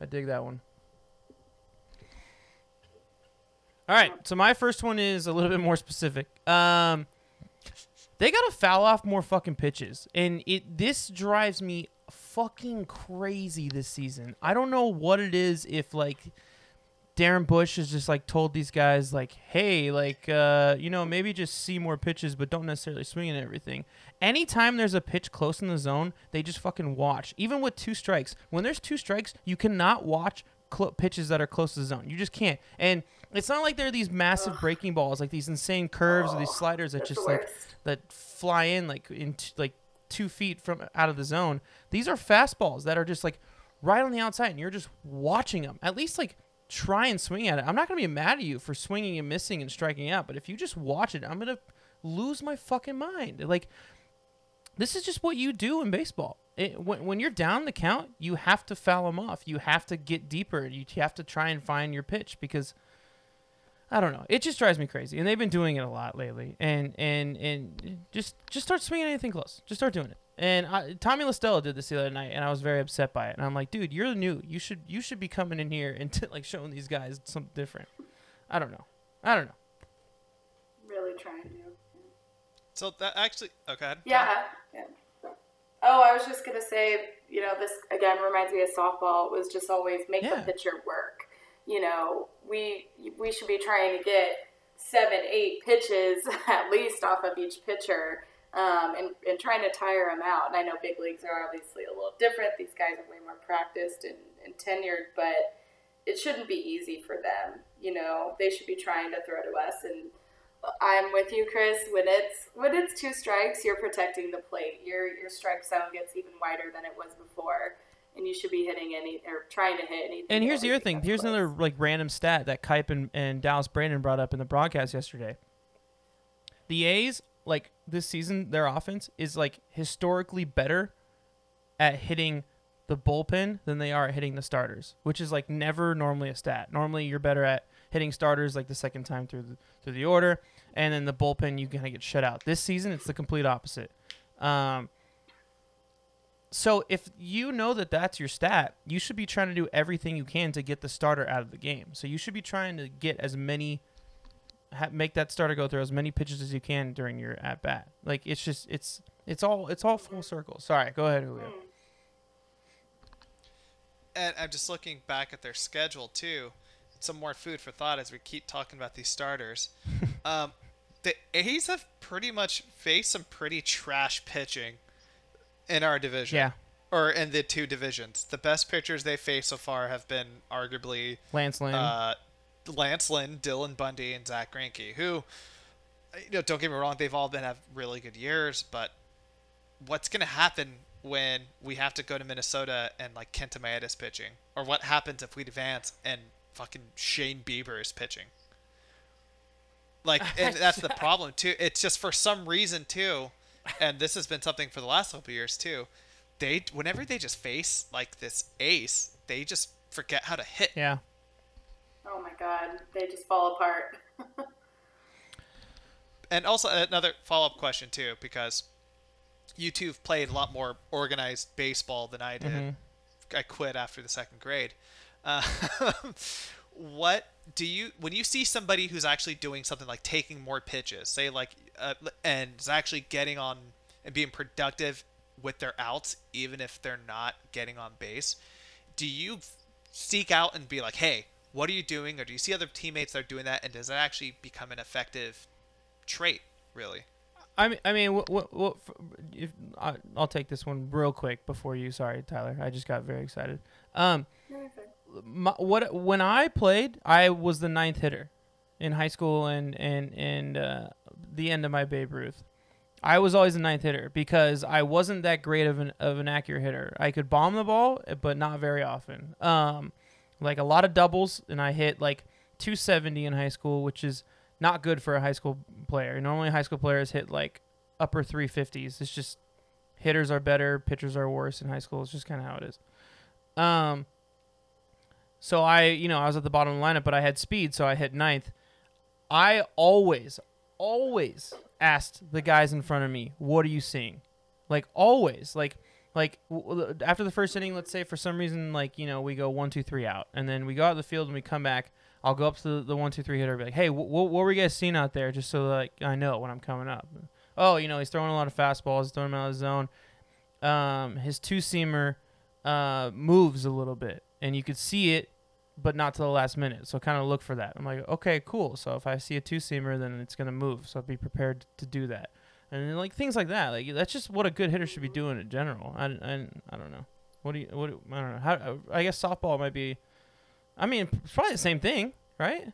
A: I dig that one. All right, so my first one is a little bit more specific. Um, they gotta foul off more fucking pitches, and it this drives me fucking crazy this season. I don't know what it is. If like Darren Bush has just like told these guys like, hey, like uh, you know maybe just see more pitches, but don't necessarily swing at everything. Anytime there's a pitch close in the zone, they just fucking watch. Even with two strikes, when there's two strikes, you cannot watch cl- pitches that are close to the zone. You just can't. And it's not like there are these massive breaking balls, like these insane curves or these sliders that just
C: the
A: like that fly in like in t- like two feet from out of the zone. These are fastballs that are just like right on the outside, and you're just watching them. At least like try and swing at it. I'm not gonna be mad at you for swinging and missing and striking out, but if you just watch it, I'm gonna lose my fucking mind. Like this is just what you do in baseball. It, when, when you're down the count, you have to foul them off. You have to get deeper. You have to try and find your pitch because I don't know. It just drives me crazy, and they've been doing it a lot lately. And and and just just start swinging anything close. Just start doing it. And I, Tommy La Stella did this the other night, and I was very upset by it. And I'm like, dude, you're new. You should you should be coming in here and t- like showing these guys something different. I don't know. I don't know.
C: Really trying to.
B: So that actually oh, okay.
C: Yeah. yeah. Oh, I was just gonna say, you know, this again reminds me of softball. It was just always make
A: Yeah.
C: the pitcher work. You know, we we should be trying to get seven, eight pitches at least off of each pitcher, um, and and trying to tire them out. And I know big leagues are obviously a little different. These guys are way more practiced and, and tenured, but it shouldn't be easy for them. You know, they should be trying to throw to us and I'm with you, Chris. When it's when it's two strikes, you're protecting the plate. Your your strike zone gets even wider than it was before, and you should be hitting any or trying to hit anything.
A: And here's the other thing. Here's another like random stat that Kuip and, and Dallas Braden brought up in the broadcast yesterday. The A's, like this season, their offense is like historically better at hitting the bullpen than they are at hitting the starters, which is like never normally a stat. Normally, you're better at hitting starters like the second time through the through the order, and then the bullpen you kind of get shut out. This season, it's the complete opposite. Um, so if you know that that's your stat, you should be trying to do everything you can to get the starter out of the game. So you should be trying to get as many, ha- make that starter go through as many pitches as you can during your at bat. Like it's just it's it's all it's all full circle. Sorry, go ahead, Julio.
B: And I'm just looking back at their schedule too. Some more food for thought as we keep talking about these starters. um, the A's have pretty much faced some pretty trash pitching in our division.
A: Yeah,
B: Or in the two divisions. The best pitchers they faced so far have been arguably
A: Lance Lynn.
B: uh, Lance Lynn, Dylan Bundy, and Zack Greinke, who, you know, don't get me wrong, they've all been have really good years, but what's going to happen when we have to go to Minnesota and like Kenta is pitching, or what happens if we advance and fucking Shane Bieber is pitching? Like, and that's the problem too. It's just for some reason too, and this has been something for the last couple of years too. They whenever they just face like this ace, they just forget how to hit.
A: yeah.
C: Oh my God, they just fall apart.
B: And also another follow-up question too, because you two have played a lot more organized baseball than I did.
A: Mhm.
B: I quit after the second grade. Uh, what do you when you see somebody who's actually doing something like taking more pitches, say like, uh, and is actually getting on and being productive with their outs, even if they're not getting on base? Do you seek out and be like, hey, what are you doing? Or do you see other teammates that are doing that, and does that actually become an effective trait, really?
A: I mean, I mean, what, what, what if, I, will take this one real quick before you. Sorry, Tyler. I just got very excited. Um, my, what when I played, I was the ninth hitter in high school and and and uh, the end of my Babe Ruth. I was always the ninth hitter because I wasn't that great of an of an accurate hitter. I could bomb the ball, but not very often. Um, like a lot of doubles, and I hit like 270 in high school, which is not good for a high school player. Normally, high school players hit like upper 350s. It's just hitters are better, pitchers are worse in high school. It's just kind of how it is. Um, so I, you know, I was at the bottom of the lineup, but I had speed, so I hit ninth. I always, always asked the guys in front of me, "What are you seeing?" Like always, like like after the first inning, let's say for some reason, like you know, we go one, two, three out, and then we go out of the field and we come back. I'll go up to the, the one, two, three hitter, and be like, "Hey, what were you guys seeing out there?" Just so like I know when I'm coming up. Oh, you know, he's throwing a lot of fastballs, throwing them out of the zone. Um, his two seamer uh, moves a little bit, and you could see it but not to the last minute. So kind of look for that. I'm like, okay, cool. So if I see a two seamer, then it's gonna move. So be prepared to do that. And like things like that. Like that's just what a good hitter should be doing in general. I, I, I don't know. What do you? What? I don't know. How? I guess softball might be. I mean, it's probably the same thing, right?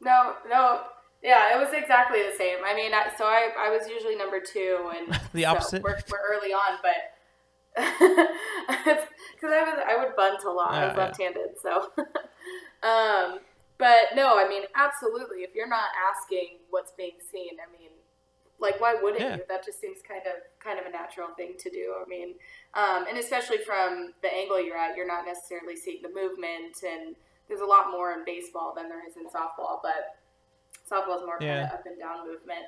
C: No, no. Yeah, it was exactly the same. I mean, I, so I, I was usually number two, and
A: the opposite.
C: So we're, we're early on, but because I was I would bunt a lot. I was left-handed, so. um, but no, I mean, absolutely. If you're not asking what's being seen, I mean, like, why wouldn't yeah. you? That just seems kind of kind of a natural thing to do. I mean, um, and especially from the angle you're at, you're not necessarily seeing the movement, and there's a lot more in baseball than there is in softball. But softball is more yeah. kind of up and down movement.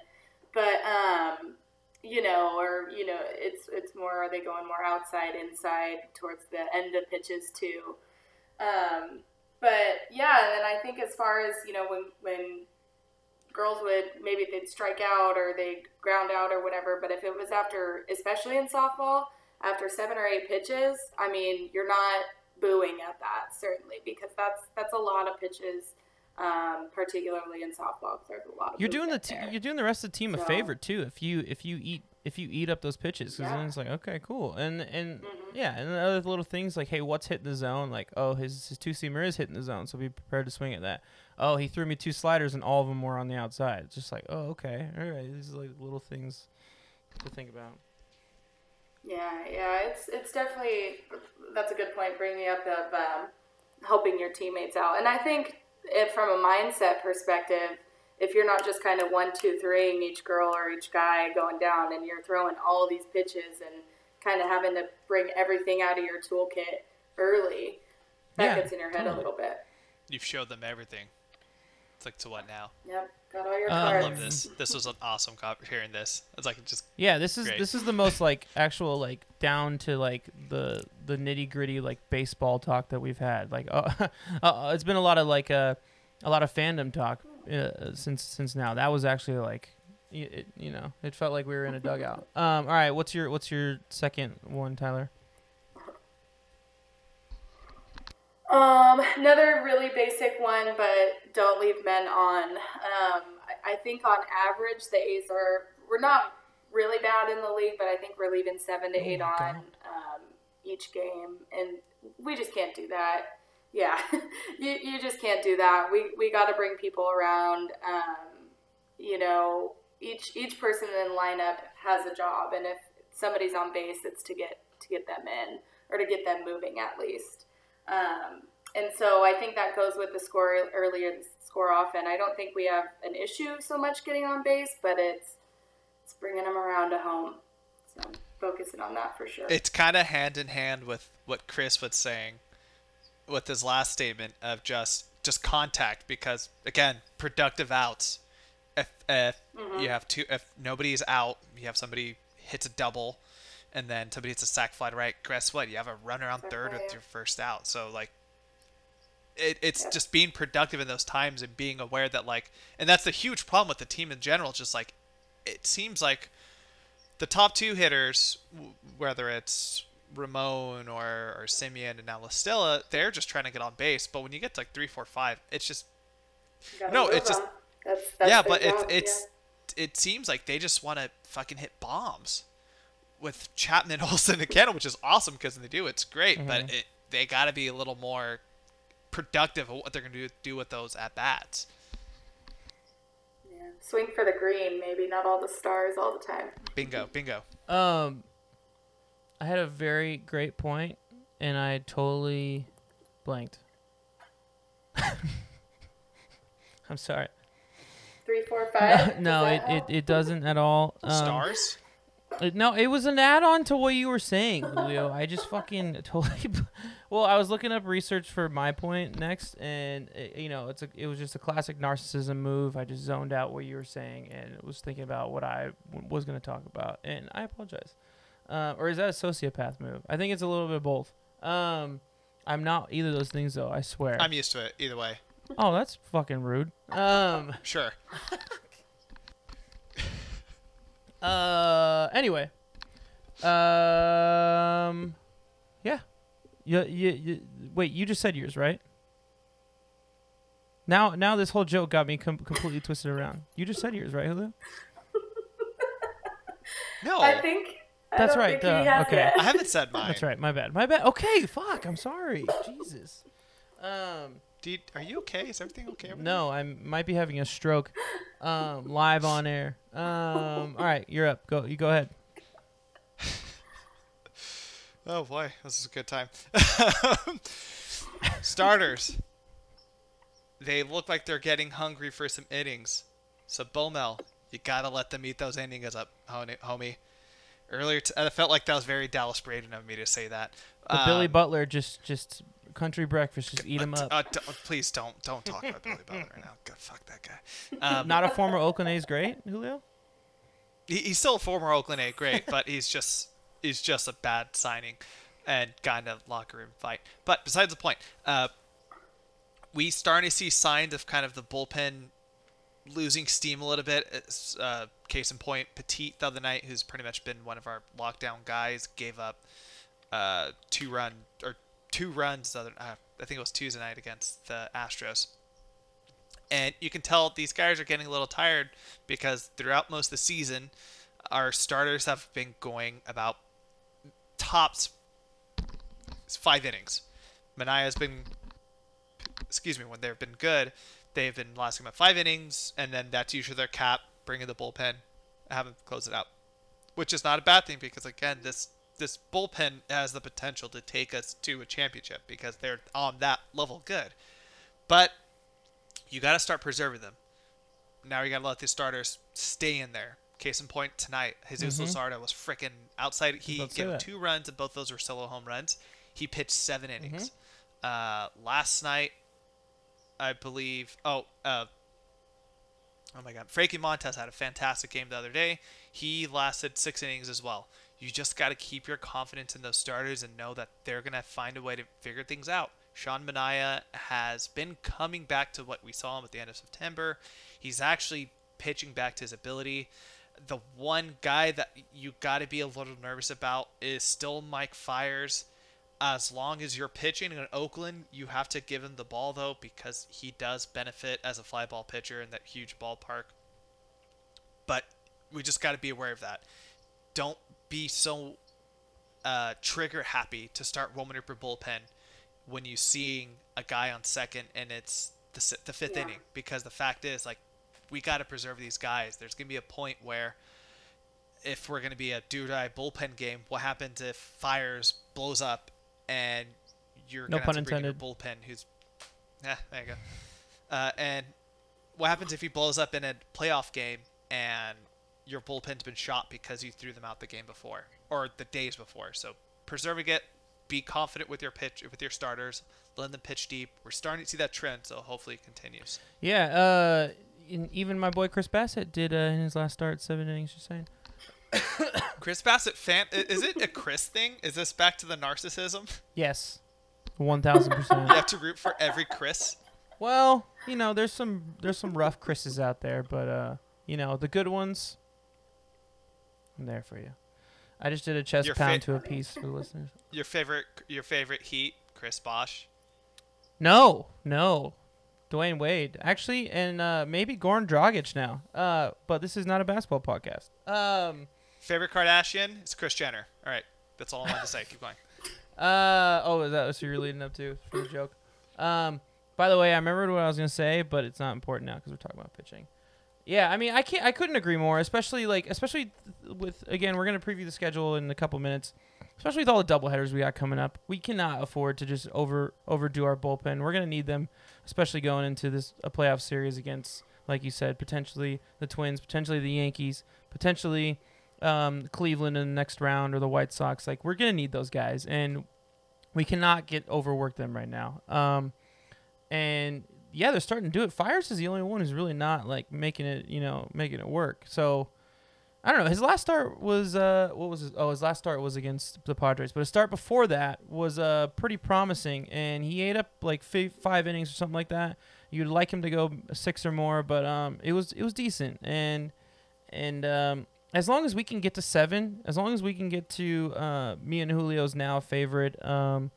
C: But um, you know, or you know, it's it's more are they going more outside, inside towards the end of pitches too. Um, but yeah, and I think as far as you know, when when girls would maybe they'd strike out or they'd ground out or whatever, but if it was after, especially in softball, after seven or eight pitches, I mean, you're not booing at that certainly because that's that's a lot of pitches um, particularly in softball. There's a lot of
A: you're doing the t- you're doing the rest of the team so, a favor too if you if you eat if you eat up those pitches because yeah. then it's like okay cool and and mm-hmm. yeah and other little things like hey what's hitting the zone like oh his his two seamer is hitting the zone so be prepared to swing at that oh he threw me two sliders and all of them were on the outside it's just like oh okay all right these are like little things to think about.
C: Yeah, yeah, it's it's definitely that's a good point. Bringing up of um, helping your teammates out, and I think if from a mindset perspective, if you're not just kind of one, two, threeing each girl or each guy going down, and you're throwing all these pitches and kind of having to bring everything out of your toolkit early, that yeah, gets in your head totally. a little bit.
B: You've showed them everything. It's like to what now?
C: Yep, got all your cards.
B: I love this. This was an awesome cop hearing this. It's like just
A: yeah. This is great. this is the most like actual like down to like the the nitty gritty like baseball talk that we've had. Like uh, uh, it's been a lot of like uh, a lot of fandom talk uh, since since now. That was actually like it, you know it felt like we were in a dugout. Um, all right, what's your what's your second one, Tyler?
C: Um, another really basic one, but don't leave men on. Um, I, I think on average the A's are we're not really bad in the league, but I think we're leaving seven to oh eight on um, each game, and we just can't do that. Yeah, you, you just can't do that. We we got to bring people around. Um, you know, each each person in the lineup has a job, and if somebody's on base, it's to get to get them in or to get them moving at least. Um, and so I think that goes with the score earlier, the score often. I don't think we have an issue so much getting on base, but it's it's bringing them around to home. So focusing on that for sure.
B: It's kind of hand in hand with what Chris was saying with his last statement of just just contact because again productive outs. If, if mm-hmm. you have two, if nobody's out, you have somebody hits a double and then somebody hits a sac fly right, guess what? You have a runner on third with your first out. So like, it, it's
C: Yeah.
B: just being productive in those times and being aware that like, and that's the huge problem with the team in general. Just like, it seems like the top two hitters, whether it's Ramon or or Semien and now La Stella, they're just trying to get on base. But when you get to like three, four, five, it's just No, it's just-
C: that's, that's
B: yeah, but it's
C: job,
B: it's it seems like they just want to fucking hit bombs with Chapman, Olson, and Canha, which is awesome because when they do, it's great. But
A: Mhm.
B: it, they got to be a little more productive of what they're gonna do, do with those at bats.
C: yeah. yeah. Swing for the green, maybe not all the stars all the time.
B: Bingo, bingo.
A: Um, I had a very great point, and I totally blanked. I'm sorry.
C: Three, four, five.
A: no,
C: Does
A: it, it, it doesn't at all. Um,
B: Stars.
A: It- no, it was an add-on to what you were saying, Julio. I just fucking totally. well, I was looking up research for my point next, and uh, you know, it's a it was just a classic narcissism move. I just zoned out what you were saying and was thinking about what I w- was going to talk about, and I apologize. Uh, or is that a sociopath move? I think it's a little bit both. Um, I'm not either of those things though. I swear.
B: I'm used to it either way.
A: oh, that's fucking rude. Um.
B: Sure.
A: Uh. Anyway. Um. Yeah. You, you, you, wait. You just said yours, right? Now, now this whole joke got me com- completely twisted around. You just said yours, right, Julio?
B: No,
C: I think. I
A: That's
C: don't
A: right,
C: think he has
A: okay.
C: yet.
B: I haven't said mine.
A: That's right. My bad. My bad. Okay. Fuck. I'm sorry. Jesus. Um.
B: Do you- are you okay? Is everything okay? over?
A: No, I might be having a stroke. Um. Live on air. Um. All right. You're up. Go. You go ahead.
B: Oh boy, this is a good time. Starters. They look like they're getting hungry for some innings. So Bomel, you gotta let them eat those innings up, homie. Earlier, t- I felt like that was very Dallas Braden of me to say that.
A: The Billy
B: Um,
A: Butler just just country breakfast. Just eat him
B: uh,
A: up.
B: uh, d- please don't don't talk about Billy Butler right now. God, fuck that guy. Um,
A: Not a former Oakland A's great, Julio.
B: he, he's still a former Oakland A great, but he's just he's just a bad signing and got in a locker room fight. But besides the point, uh, we starting to see signs of kind of the bullpen losing steam a little bit. Uh, case in point, Petit the other night, who's pretty much been one of our lockdown guys, gave up uh, two run or two runs. The other, uh, I think it was Tuesday night against the Astros. And you can tell these guys are getting a little tired because throughout most of the season, our starters have been going about tops five innings. Manaya's been, excuse me, when they've been good, they've been lasting about five innings, and then that's usually their cap, bringing the bullpen, have them close it out, which is not a bad thing because again, this this bullpen has the potential to take us to a championship because they're on that level good, but you got to start preserving them. Now you got to let these starters stay in there. Case in point, tonight, Jesus
A: Mhm.
B: Luzardo was freaking outside. He
A: about to say
B: gave two runs, and both those were solo home runs. He pitched seven
A: Mm-hmm.
B: innings. Uh, last night, I believe. Oh, uh, oh my God, Frankie Montas had a fantastic game the other day. He lasted six innings as well. You just got to keep your confidence in those starters and know that they're gonna find a way to figure things out. Sean Manaea has been coming back to what we saw him at the end of September. He's actually pitching back to his ability. The one guy that you got to be a little nervous about is still Mike Fiers. As long as you're pitching in Oakland, you have to give him the ball though because he does benefit as a fly ball pitcher in that huge ballpark. But we just got to be aware of that. Don't be so uh, trigger happy to start warming up your bullpen when you seeing a guy on second and it's the, the fifth
C: Yeah.
B: inning because the fact is like we got to preserve these guys. There's gonna be a point where if we're gonna be a do or die bullpen game, what happens if Fiers blows up and you're
A: No
B: gonna have
A: pun
B: to bring in your bullpen who's yeah there you go uh, and what happens if he blows up in a playoff game and your bullpen's been shot because you threw them out the game before or the days before so preserving it be confident with your pitch with your starters let them pitch deep we're starting to see that trend so hopefully it continues
A: Yeah. Uh, in, even my boy Chris Bassitt did uh, in his last start seven innings. Just saying.
B: chris bassitt fan is it a chris thing is this back to the narcissism
A: Yes. one thousand percent.
B: You have to root for every Chris.
A: Well, you know, there's some there's some rough Chris's out there, but uh, you know, the good ones. I'm there for you. I just did a chest
B: Your
A: pound
B: fa-
A: to a piece for the listeners.
B: Your favorite, your favorite Heat, Chris Bosh.
A: No, no. Dwyane Wade. Actually, and uh, maybe Goran Dragic now. Uh, but this is not a basketball podcast. Um,
B: Favorite Kardashian? It's Kris Jenner. All right, that's all I wanted to say. Keep going.
A: uh, oh, is that what you're leading up to for the joke? Um, by the way, I remembered what I was gonna say, but it's not important now because we're talking about pitching. Yeah, I mean, I can't, I couldn't agree more. Especially like, especially with again, we're gonna preview the schedule in a couple minutes. Especially with all the doubleheaders we got coming up, we cannot afford to just over overdo our bullpen. We're gonna need them, especially going into this a playoff series against, like you said, potentially the Twins, potentially the Yankees, potentially um, Cleveland in the next round or the White Sox. Like we're gonna need those guys, and we cannot get overwork them right now. Um, and yeah, they're starting to do it. Fiers is the only one who's really not like making it, you know, making it work. So I don't know. His last start was uh, what was his? Oh, his last start was against the Padres, but his start before that was uh pretty promising, and he ate up like fi- five innings or something like that. You'd like him to go six or more, but um, it was it was decent, and and um, as long as we can get to seven, as long as we can get to uh, me and Julio's now favorite um,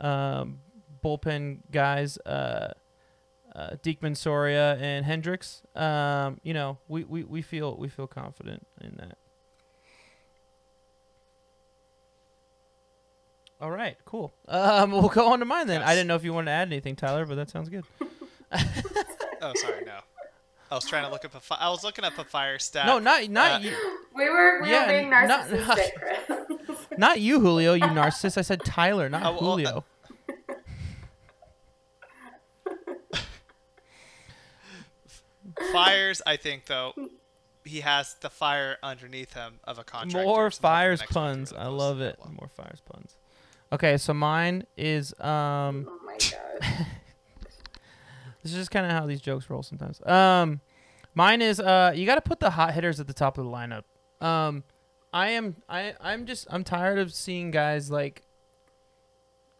A: um, bullpen guys, uh, uh, Diekman, Soria, and Hendriks. Um, you know, we, we, we feel we feel confident in that. All right, cool. Um, we'll go on to mine then. I didn't know if you wanted to add anything, Tyler, but that sounds good.
B: Oh, sorry, no. I was trying to look up a. Fi- I was looking up a fire stat.
A: No, not not
B: Uh,
A: you,
C: We were we
A: Yeah,
C: were being narcissistic, Chris.
A: not you, Julio. You narcissist. I said Tyler, not
B: Oh, well, uh,
A: Julio.
B: Fiers, I think though, he has the fire underneath him of a contract.
A: More fires
B: the next one
A: puns. I love it.
B: well.
A: More fires puns. Okay, so mine is um.
C: oh my god.
A: This is just kind of how these jokes roll sometimes. Um, mine is uh, you got to put the hot hitters at the top of the lineup. Um, I am I I'm just I'm tired of seeing guys like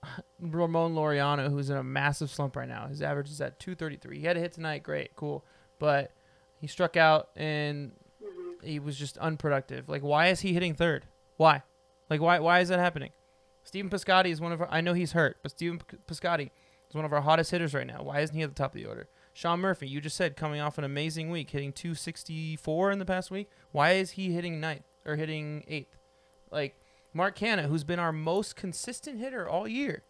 A: Ramon Laureano, who's in a massive slump right now. His average is at 233. He had a hit tonight, great, cool, but he struck out and mm-hmm. he was just unproductive. Like, why is he hitting third? Why? Like, why why is that happening? Stephen Piscotty is one of our. I know he's hurt, but Stephen Piscotty is one of our hottest hitters right now. Why isn't he at the top of the order? Sean Murphy, you just said coming off an amazing week, hitting 264 in the past week. Why is he hitting ninth or hitting eighth? Like Mark Canha, who's been our most consistent hitter all year,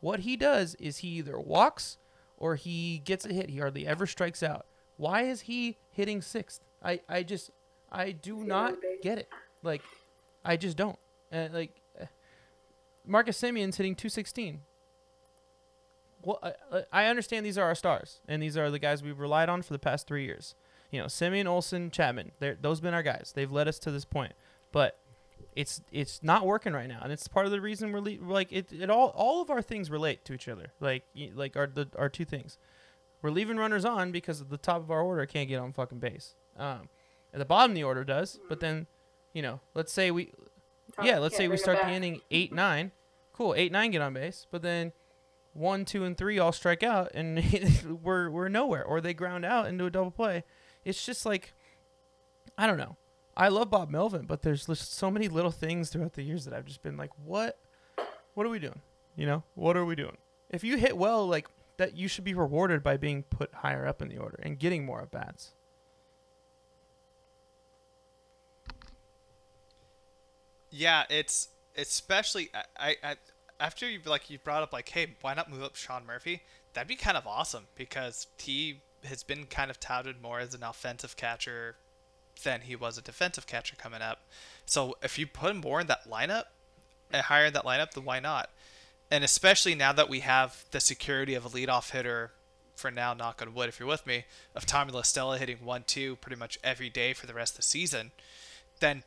A: what he does is he either walks or he gets a hit. He hardly ever strikes out. Why is he hitting sixth? I, I just I do not get it. Like I just don't. Uh, like Marcus Semien's hitting 216. Well, I- I, understand these are our stars, and these are the guys we've relied on for the past three years. You know, Simeon, Olson, Chapman. They're, those been our guys. They've led us to this point, but it's it's not working right now, and it's part of the reason we're le- like it. It all all of our things relate to each other. Like like our the our two things. We're leaving runners on because at the top of our order can't get on fucking base. Um, at the bottom of the order does, but then, you know, let's say we yeah, let's say we start the inning eight nine. Cool, eight nine get on base, but then one, two, and three all strike out, and we're we're nowhere, or they ground out into a double play. It's just like I don't know. I love Bob Melvin, but there's just so many little things throughout the years that I've just been like, what, what are we doing? You know, what are we doing? If you hit well, like that, you should be rewarded by being put higher up in the order and getting more at bats.
B: Yeah, it's especially I, I, after you like you brought up like, hey, why not move up Sean Murphy? That'd be kind of awesome because he has been kind of touted more as an offensive catcher than he was a defensive catcher coming up. So if you put him more in that lineup, uh, higher in that lineup, then why not? And especially now that we have the security of a leadoff hitter for now, knock on wood, if you're with me, of Tommy La Stella hitting one two pretty much every day for the rest of the season, then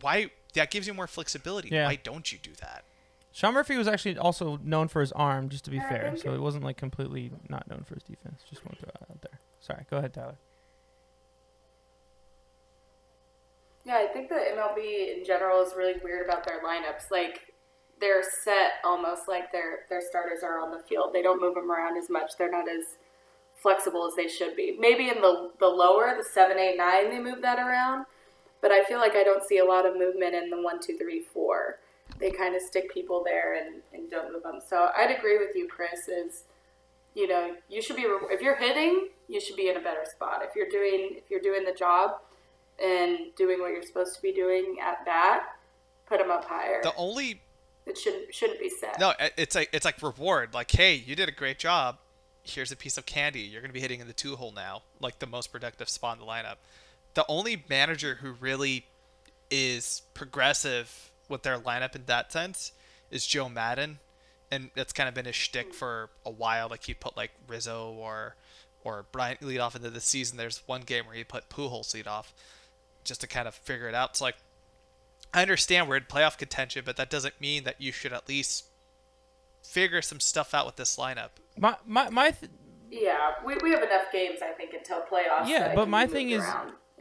B: why that gives you more flexibility.
A: Yeah.
B: Why don't you do that?
A: Sean Murphy was actually also known for his arm, just to be
C: uh,
A: fair. So
C: it-
A: it wasn't like completely not known for his defense. Just want to throw that out there. Sorry, go ahead, Tyler.
C: Yeah, I think the MLB in general is really weird about their lineups. Like, they're set almost like their their starters are on the field. They don't move them around as much. They're not as flexible as they should be. Maybe in the the lower, the seven, eight, nine, they move that around. But I feel like I don't see a lot of movement in the one, two, three, four. They kind of stick people there and, and don't move them. So I'd agree with you, Chris. Is you know you should be if you're hitting, you should be in a better spot. If you're doing if you're doing the job and doing what you're supposed to be doing at bat, put them up higher.
B: The only
C: it shouldn't shouldn't be set.
B: no, it's like it's like reward. Like, hey, you did a great job. Here's a piece of candy. You're gonna be hitting in the two hole now, like the most productive spot in the lineup. The only manager who really is progressive with their lineup in that sense is Joe Maddon, and that's kind of been his shtick hmm. for a while. Like he put like Rizzo or or Bryant lead off into the season. There's one game where he put Pujols lead off just to kind of figure it out. It's like I understand we're in playoff contention, but that doesn't mean that you should at least figure some stuff out with this lineup.
A: My my my. Th-
C: yeah, we, we have enough games, I think, until playoffs.
A: Yeah, but my thing is,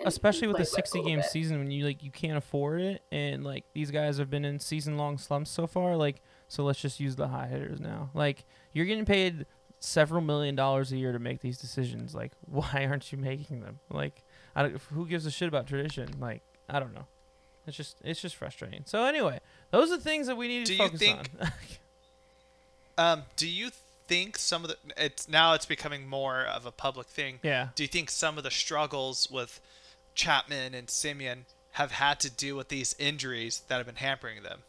A: especially with the
C: a sixty
A: game
C: bit.
A: season when you like you can't afford it and like these guys have been in season long slumps so far like so let's just use the high hitters now like you're getting paid several million dollars a year to make these decisions like why aren't you making them like I don't, who gives a shit about tradition like i don't know it's just it's just frustrating so anyway those are things that we need to
B: Do you
A: focus
B: think-
A: on
B: Um, do you think some of the it's now it's becoming more of a public thing?
A: yeah
B: Do you think some of the struggles with Chapman and Semien have had to do with these injuries that have been hampering them?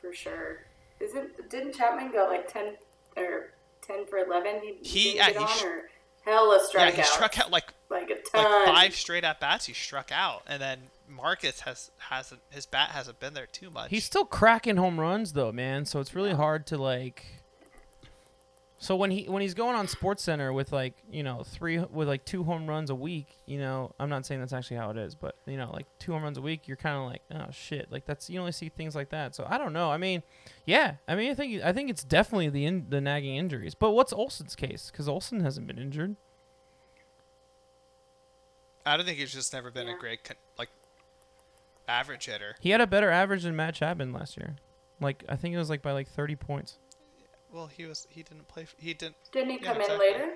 C: for sure. Isn't didn't Chapman go like ten or ten for eleven? He,
B: He-
C: didn't
B: yeah,
C: get
B: he
C: on,
B: sh-
C: or hella strikeouts.
B: Yeah, he struck out like
C: like a
B: like
C: ton.
B: five straight at bats. He struck out, and then Marcus has hasn't his bat hasn't been there too much.
A: He's still cracking home runs though, man. So it's really hard to like. So when he when he's going on Sports Center with like you know three with like two home runs a week, you know I'm not saying that's actually how it is, but you know like two home runs a week, you're kind of like oh shit, like that's you only see things like that. So I don't know. I mean, yeah, I mean I think I think it's definitely the in, the nagging injuries. But what's Olson's case? Because Olson hasn't been injured.
B: I don't think he's just never been
C: Yeah.
B: a great like average hitter.
A: He had a better average than Matt Chapman last year. Like I think it was like by like 30 points.
B: Well, he was he didn't play. f- He didn't.
C: Didn't he
B: Yeah,
C: come
B: exactly.
C: in later?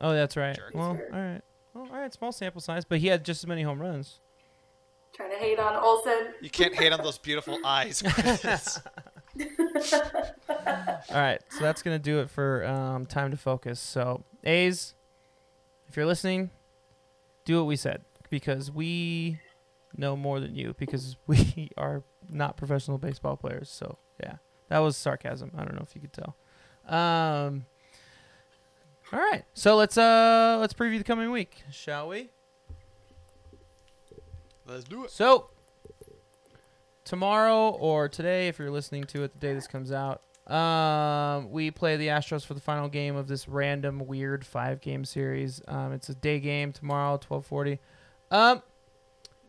A: Oh, that's right.
B: Jerk.
A: Well, all right. Well, all right. small sample size, but he had just as many home runs.
C: Trying to hate on Olson.
B: You can't hate on those beautiful eyes. Chris.
A: All right, so that's gonna do it for um, time to focus. So, A's, if you're listening, do what we said because we know more than you because we are not professional baseball players. So, yeah, that was sarcasm. I don't know if you could tell. Um, all right, so let's uh let's preview the coming week, shall we?
B: Let's do it.
A: So, tomorrow or today, if you're listening to it the day this comes out, um, we play the Astros for the final game of this random, weird five game series. Um, it's a day game tomorrow, 1240. Um,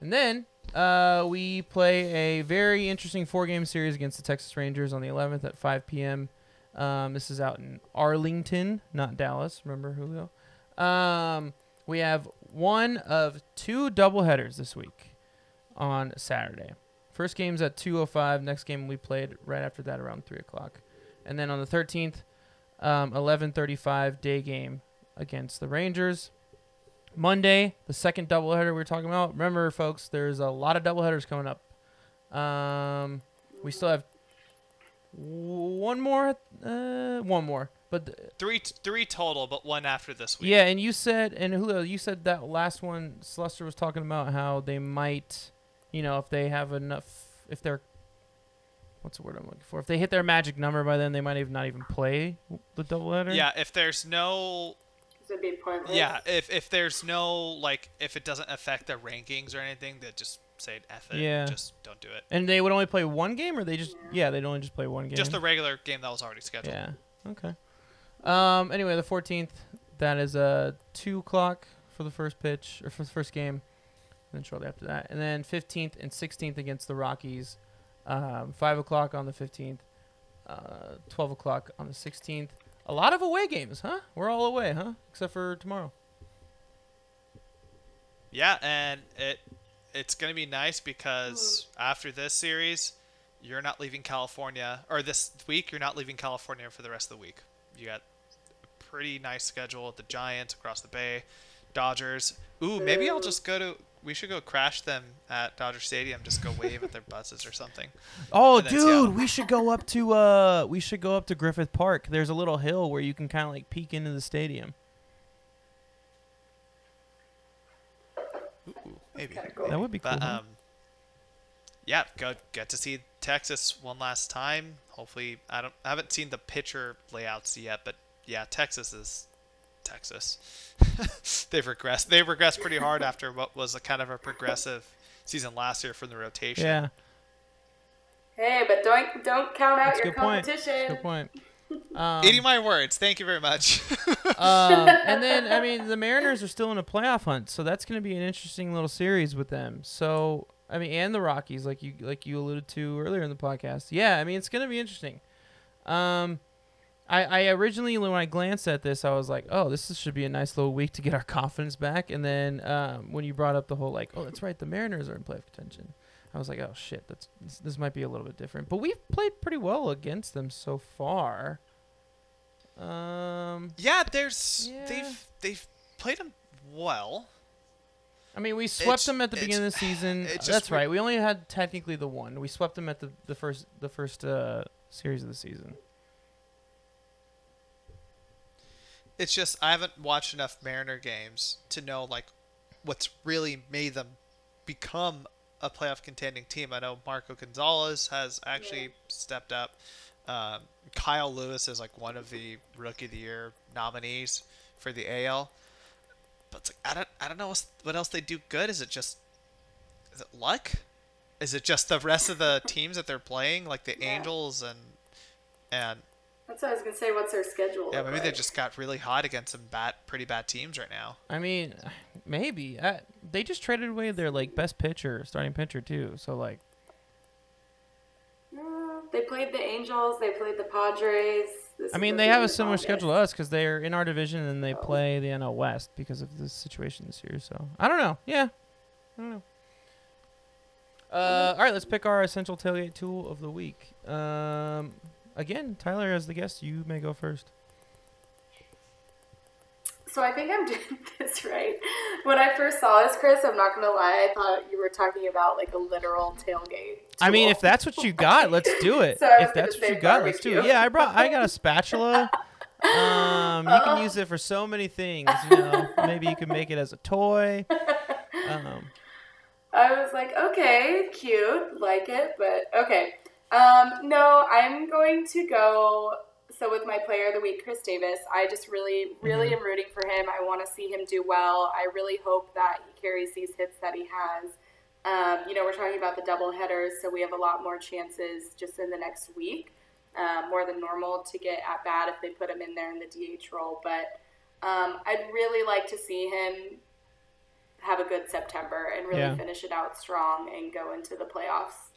A: and then uh, we play a very interesting four game series against the Texas Rangers on the 11th at 5 p.m. Um, this is out in Arlington, not Dallas. Remember Julio? Um, we have one of two doubleheaders this week on Saturday. First game's at 2:05. Next game we played right after that around three o'clock, and then on the 13th, um, 11:35 day game against the Rangers. Monday, the second doubleheader we were talking about. Remember, folks, there's a lot of doubleheaders coming up. Um, we still have one more, uh, one more, but th-
B: Three three total, but one after this week.
A: yeah, and you said, and Julio, you said that last one, Slusser was talking about how they might, you know, if they have enough, if they're, what's the word I'm looking for? If they hit their magic number by then, they might even not even play the doubleheader.
B: Yeah, if there's no
C: would be pointless.
B: yeah, if if there's no like if it doesn't affect the rankings or anything, that just say F it.
A: Yeah.
B: Just don't do it.
A: And they would only play one game, or they just, yeah, they'd only just play one game.
B: Just the regular game that was already scheduled.
A: Yeah. Okay. Um. Anyway, the 14th, that is uh two o'clock for the first pitch or for the first game, and then shortly after that, and then 15th and 16th against the Rockies, um, five o'clock on the 15th, uh, 12 o'clock on the 16th. A lot of away games, huh? We're all away, huh? Except for tomorrow.
B: Yeah, and it it's gonna be nice because after this series, you're not leaving California, or this week you're not leaving California for the rest of the week. You got a pretty nice schedule with the Giants across the Bay, Dodgers. Ooh, maybe I'll just go to. We should go crash them at Dodger Stadium. Just go wave at their buses or something.
A: Oh, dude,
B: Seattle.
A: we should go up to uh, we should go up to Griffith Park. There's a little hill where you can kind of like peek into the stadium.
B: Ooh, maybe.
C: Cool.
A: That would be cool.
B: But um, yeah, go get to see Texas one last time. Hopefully, I don't I haven't seen the pitcher layouts yet, but yeah, Texas is Texas. They've regressed. They've regressed pretty hard after what was a kind of a progressive season last year from the rotation.
A: yeah,
C: Hey, but don't don't count out
A: that's
C: your
A: good point.
C: Competition.
A: good point. Um,
B: Eating my words. Thank you very much.
A: um, and then I mean the Mariners are still in a playoff hunt, so that's going to be an interesting little series with them. So I mean, and the Rockies, like you like you alluded to earlier in the podcast. Yeah, I mean it's going to be interesting. Um, I I originally when I glanced at this, I was like, oh, this is- should be a nice little week to get our confidence back. And then um, when you brought up the whole like, oh, that's right, the Mariners are in playoff contention. I was like, oh shit, that's this, this might be a little bit different. But we've played pretty well against them so far. Um,
B: yeah, there's
A: Yeah.
B: they've they've played them well.
A: I mean, we swept
B: It's-
A: them at the beginning of the season.
B: it's
A: That's right. We only had technically the one. We swept them at the, the first the first uh, series of the season.
B: It's just I haven't watched enough Mariner games to know like what's really made them become a playoff contending team. I know Marco Gonzalez has actually
C: Yeah.
B: stepped up. Um, Kyle Lewis is like one of the rookie of the year nominees for the AL. But it's like I don't I don't know what else they do good. Is it just is it luck? Is it just the rest of the teams that they're playing, like the
C: Yeah.
B: Angels and and
C: That's what I was gonna say. What's their schedule?
B: yeah,
C: look
B: maybe they just got really hot against some bad, pretty bad teams right now.
A: I mean, maybe uh, they just traded away their like best pitcher, starting pitcher too. So like,
C: they played the Angels. They played the Padres. This
A: I mean, they have a
C: August.
A: similar schedule to us because they're in our division and they play the NL West because of the situation this year. So I don't know. Yeah, I don't know. Uh, all right, let's pick our essential tailgate tool of the week. Um, again, Tyler as the guest, you may go first.
C: So I think I'm doing this right. When I first saw this, Chris, I'm not gonna lie. I thought you were talking about like a literal tailgate.
A: I mean, if that's what you got, let's do it.
C: So
A: if that's what you got, let's do it. Yeah, I brought. I got a spatula. Um, you can use it for so many things. You know, maybe you can make it as a toy. Um,
C: I was like, okay, cute, like it, but okay. Um, no, I'm going to go. So with my player of the week, Khris Davis, I just really, really
A: Mhm.
C: am rooting for him. I want to see him do well. I really hope that he carries these hits that he has. Um, you know, we're talking about the double headers, so we have a lot more chances just in the next week, um, more than normal, to get at bat if they put him in there in the DH role. But um, I'd really like to see him have a good September and really
A: Yeah.
C: finish it out strong and go into the playoffs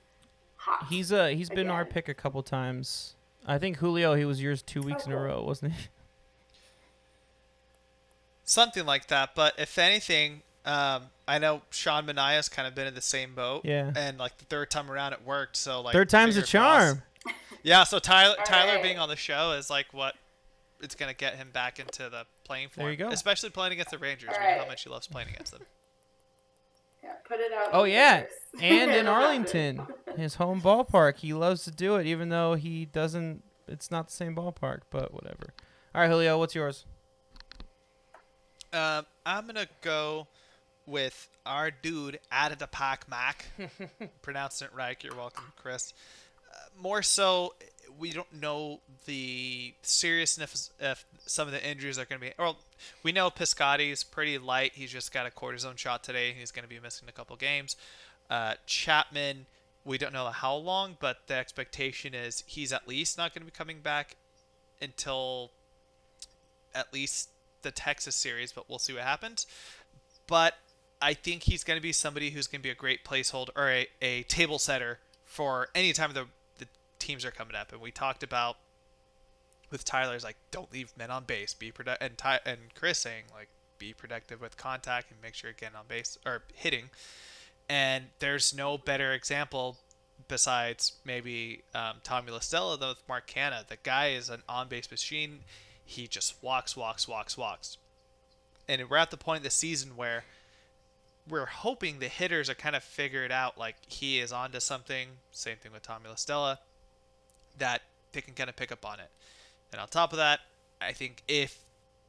C: hot.
A: he's uh he's been our pick a couple times. I think Julio, he was yours two weeks in a row, wasn't he?
B: Something like that. But if anything, um, I know Sean Manaea's kind of been in the same boat.
A: Yeah.
B: And like the third time around, it worked. So like
A: Third time's a
B: fingers crossed.
A: charm.
B: Yeah. So Tyler Tyler
C: right.
B: being on the show is like what it's gonna get him back into the playing form.
A: There you go.
B: Especially playing against the Rangers.
C: All
B: We know how much he loves playing against them.
C: Yeah, put it out.
A: Oh
C: the
A: yeah,
C: universe.
A: and in Arlington, his home ballpark. He loves to do it, even though he doesn't. It's not the same ballpark, but whatever. All right, Julio, what's yours?
B: Um, I'm gonna go with our dude out of the pack, Mac. Pronouncing it right. You're welcome, Chris. Uh, more so, we don't know the seriousness if some of the injuries are going to be. Well, we know Piscotty's pretty light. He's just got a cortisone shot today. He's going to be missing a couple games. Uh, Chapman, we don't know how long, but the expectation is he's at least not going to be coming back until at least the Texas series, but we'll see what happens. But I think he's going to be somebody who's going to be a great placeholder or a, a table setter for any time of the teams are coming up. And we talked about with Tyler's like, don't leave men on base, be productive, and Ty- and Chris saying like, be productive with contact and make sure you're getting on base or hitting. And there's no better example besides maybe um, Tommy La Stella, though, with Mark Canha. The guy is an on base machine. He just walks, walks, walks, walks. And we're at the point of the season where we're hoping the hitters are kind of figured out like he is onto something. Same thing with Tommy La Stella, that they can kind of pick up on it. And on top of that, I think if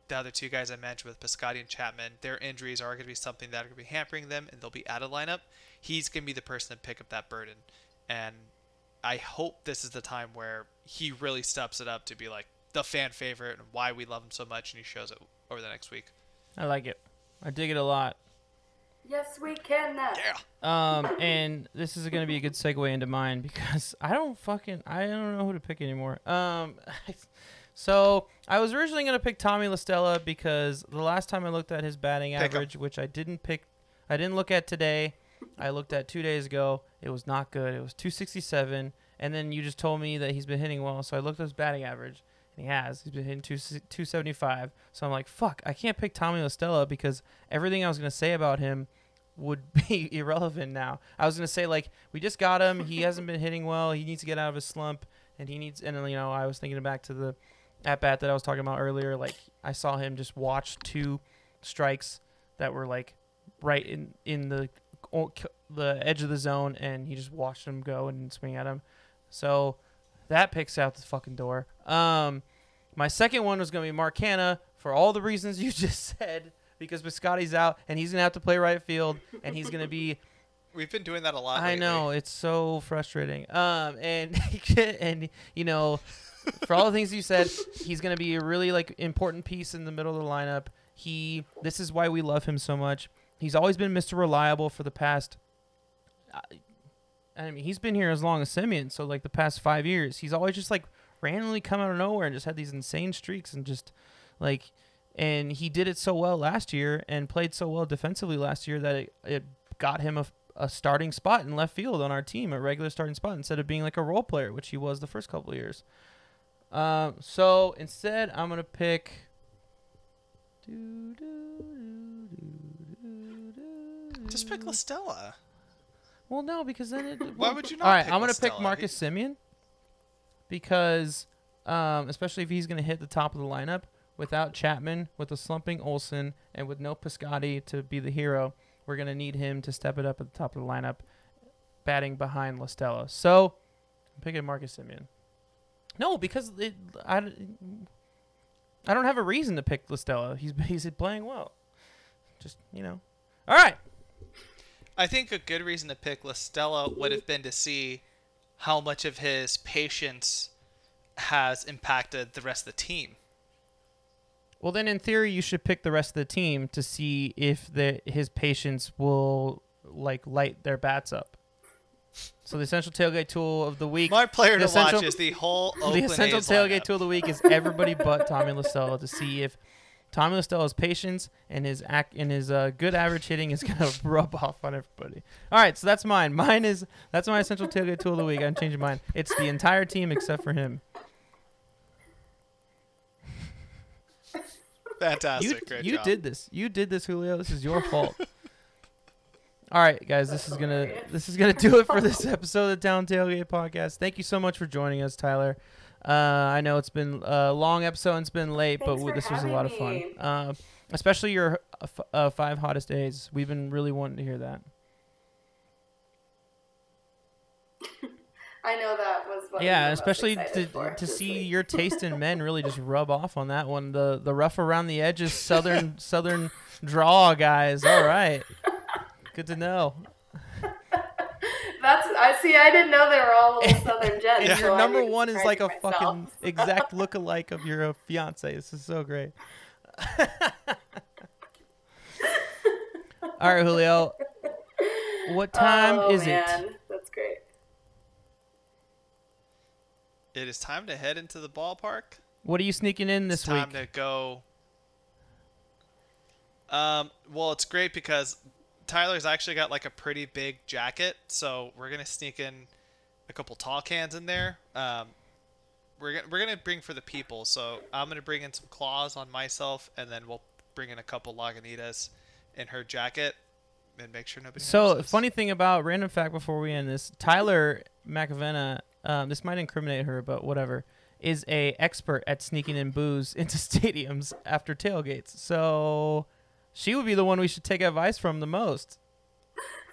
B: the other two guys I mentioned with Piscotty and Chapman, their injuries are going to be something that are going to be hampering them and they'll be out of lineup, he's going to be the person to pick up that burden. And I hope this is the time where he really steps it up to be like the fan favorite and why we love him so much and he shows it over the next week.
A: I like it. I dig it a lot.
C: Yes, we can. Now.
B: Yeah.
A: Um, and this is gonna be a good segue into mine because I don't fucking I don't know who to pick anymore. Um, so I was originally gonna pick Tommy La Stella because the last time I looked at his batting
B: Pick 'em.
A: average, which I didn't pick, I didn't look at today. I looked at two days ago. It was not good. It was 267. And then you just told me that he's been hitting well, so I looked at his batting average, and he has. He's been hitting two, 275. So I'm like, fuck, I can't pick Tommy La Stella because everything I was gonna say about him would be irrelevant now. I was gonna say like we just got him. He hasn't been hitting well. He needs to get out of his slump, and he needs. And you know, I was thinking back to the at bat that I was talking about earlier. Like I saw him just watch two strikes that were like right in in the the edge of the zone, and he just watched them go and swing at him. So that picks out the fucking door. Um, my second one was gonna be Mark Canha for all the reasons you just said because Piscotty's out and he's gonna have to play right field and he's gonna be
B: We've been doing that a lot.
A: I
B: lately.
A: know it's so frustrating. Um, and and you know, for all the things you said, he's gonna be a really like important piece in the middle of the lineup. He, this is why we love him so much. He's always been Mr. Reliable for the past. I, mean, he's been here as long as Semien, so like the past five years, he's always just like randomly come out of nowhere and just had these insane streaks and just like, and he did it so well last year and played so well defensively last year that it, it got him a, a starting spot in left field on our team, a regular starting spot instead of being like a role player, which he was the first couple years. Um, so instead, I'm gonna pick.
B: Just pick La Stella.
A: Well, no, because then it.
B: Why would you not
A: All right, I'm gonna pick? Marcus Semien because, um, especially if he's gonna hit the top of the lineup without Chapman, with a slumping Olson, and with no Piscotty to be the hero, we're gonna need him to step it up at the top of the lineup, batting behind La Stella. So, I'm picking Marcus Semien. No, because it, I, I don't have a reason to pick La Stella. He's he's playing well. Just you know. All right.
B: I think a good reason to pick La Stella would have been to see how much of his patience has impacted the rest of the team.
A: Well, then in theory, you should pick the rest of the team to see if the his patience will like light their bats up. So the essential tailgate tool of the week,
B: My player to watch is the whole
A: the essential
B: A's
A: tailgate
B: lineup.
A: tool of the week is everybody but Tommy La Stella to see if Tommy La Stella's patience and his act and his uh, good average hitting is gonna rub off on everybody. All right, so that's mine. Mine is that's my essential tailgate tool of the week. I'm changing mine. It's the entire team except for him.
B: Fantastic,
A: you you did this. You did this, Julio. This is your fault. All right, guys, this is gonna this is gonna do it for this episode of the Town Tailgate Podcast. Thank you so much for joining us, Tyler. Uh, I know it's been a long episode and it's been late,
C: Thanks
A: but this was a lot of fun. Uh, especially your uh, f- uh, five hottest days. We've been really wanting to hear that.
C: I know that was what
A: yeah, especially to,
C: for
A: to see your taste in men really just rub off on that one. The the rough around the edges southern southern draw guys. All right, good to know.
C: That's I see. I didn't know they were all little Southern gents.
A: And
C: so
A: your number one is like a
C: myself.
A: fucking exact look-alike of your uh, fiance. This is so great. All right, Julio. What time
C: oh,
A: is it?
C: man. That's great.
B: It is time to head into the ballpark.
A: What are you sneaking in this
B: it's time
A: week?
B: to go. Um, well, it's great because Tyler's actually got like a pretty big jacket, so we're gonna sneak in a couple tall cans in there. Um, we're gonna we're gonna bring for the people, so I'm gonna bring in some claws on myself, and then we'll bring in a couple Lagunitas in her jacket, and make sure nobody.
A: So, funny thing about random fact before we end this, Tyler McAvenna, um, this might incriminate her, but whatever, is a expert at sneaking in booze into stadiums after tailgates. So she would be the one we should take advice from the most.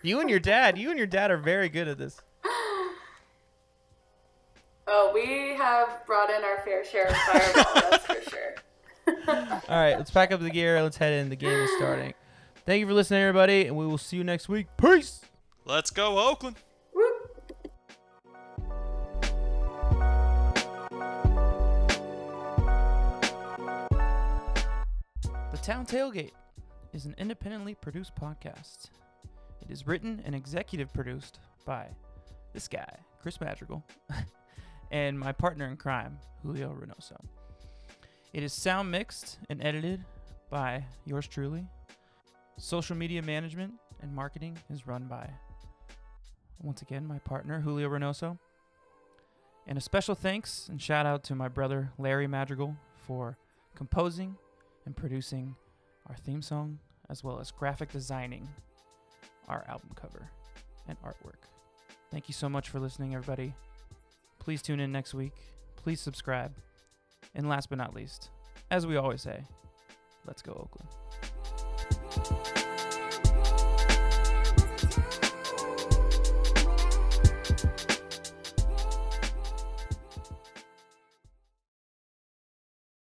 A: You and your dad, you and your dad are very good at this.
C: Oh, we have brought in our fair share of fireball, that's for sure.
A: All right, let's pack up the gear. Let's head in. The game is starting. Thank you for listening, everybody, and we will see you next week. Peace.
B: Let's go, Oakland.
A: The Town Tailgate is an independently produced podcast. It is written and executive produced by this guy, Chris Madrigal, and my partner in crime, Julio Reynoso. It is sound mixed and edited by yours truly. Social media management and marketing is run by, once again, my partner, Julio Reynoso. And a special thanks and shout out to my brother, Larry Madrigal, for composing and producing our theme song, as well as graphic designing our album cover and artwork. Thank you so much for listening, everybody. Please tune in next week. Please subscribe. And last but not least, as we always say, let's go, Oakland.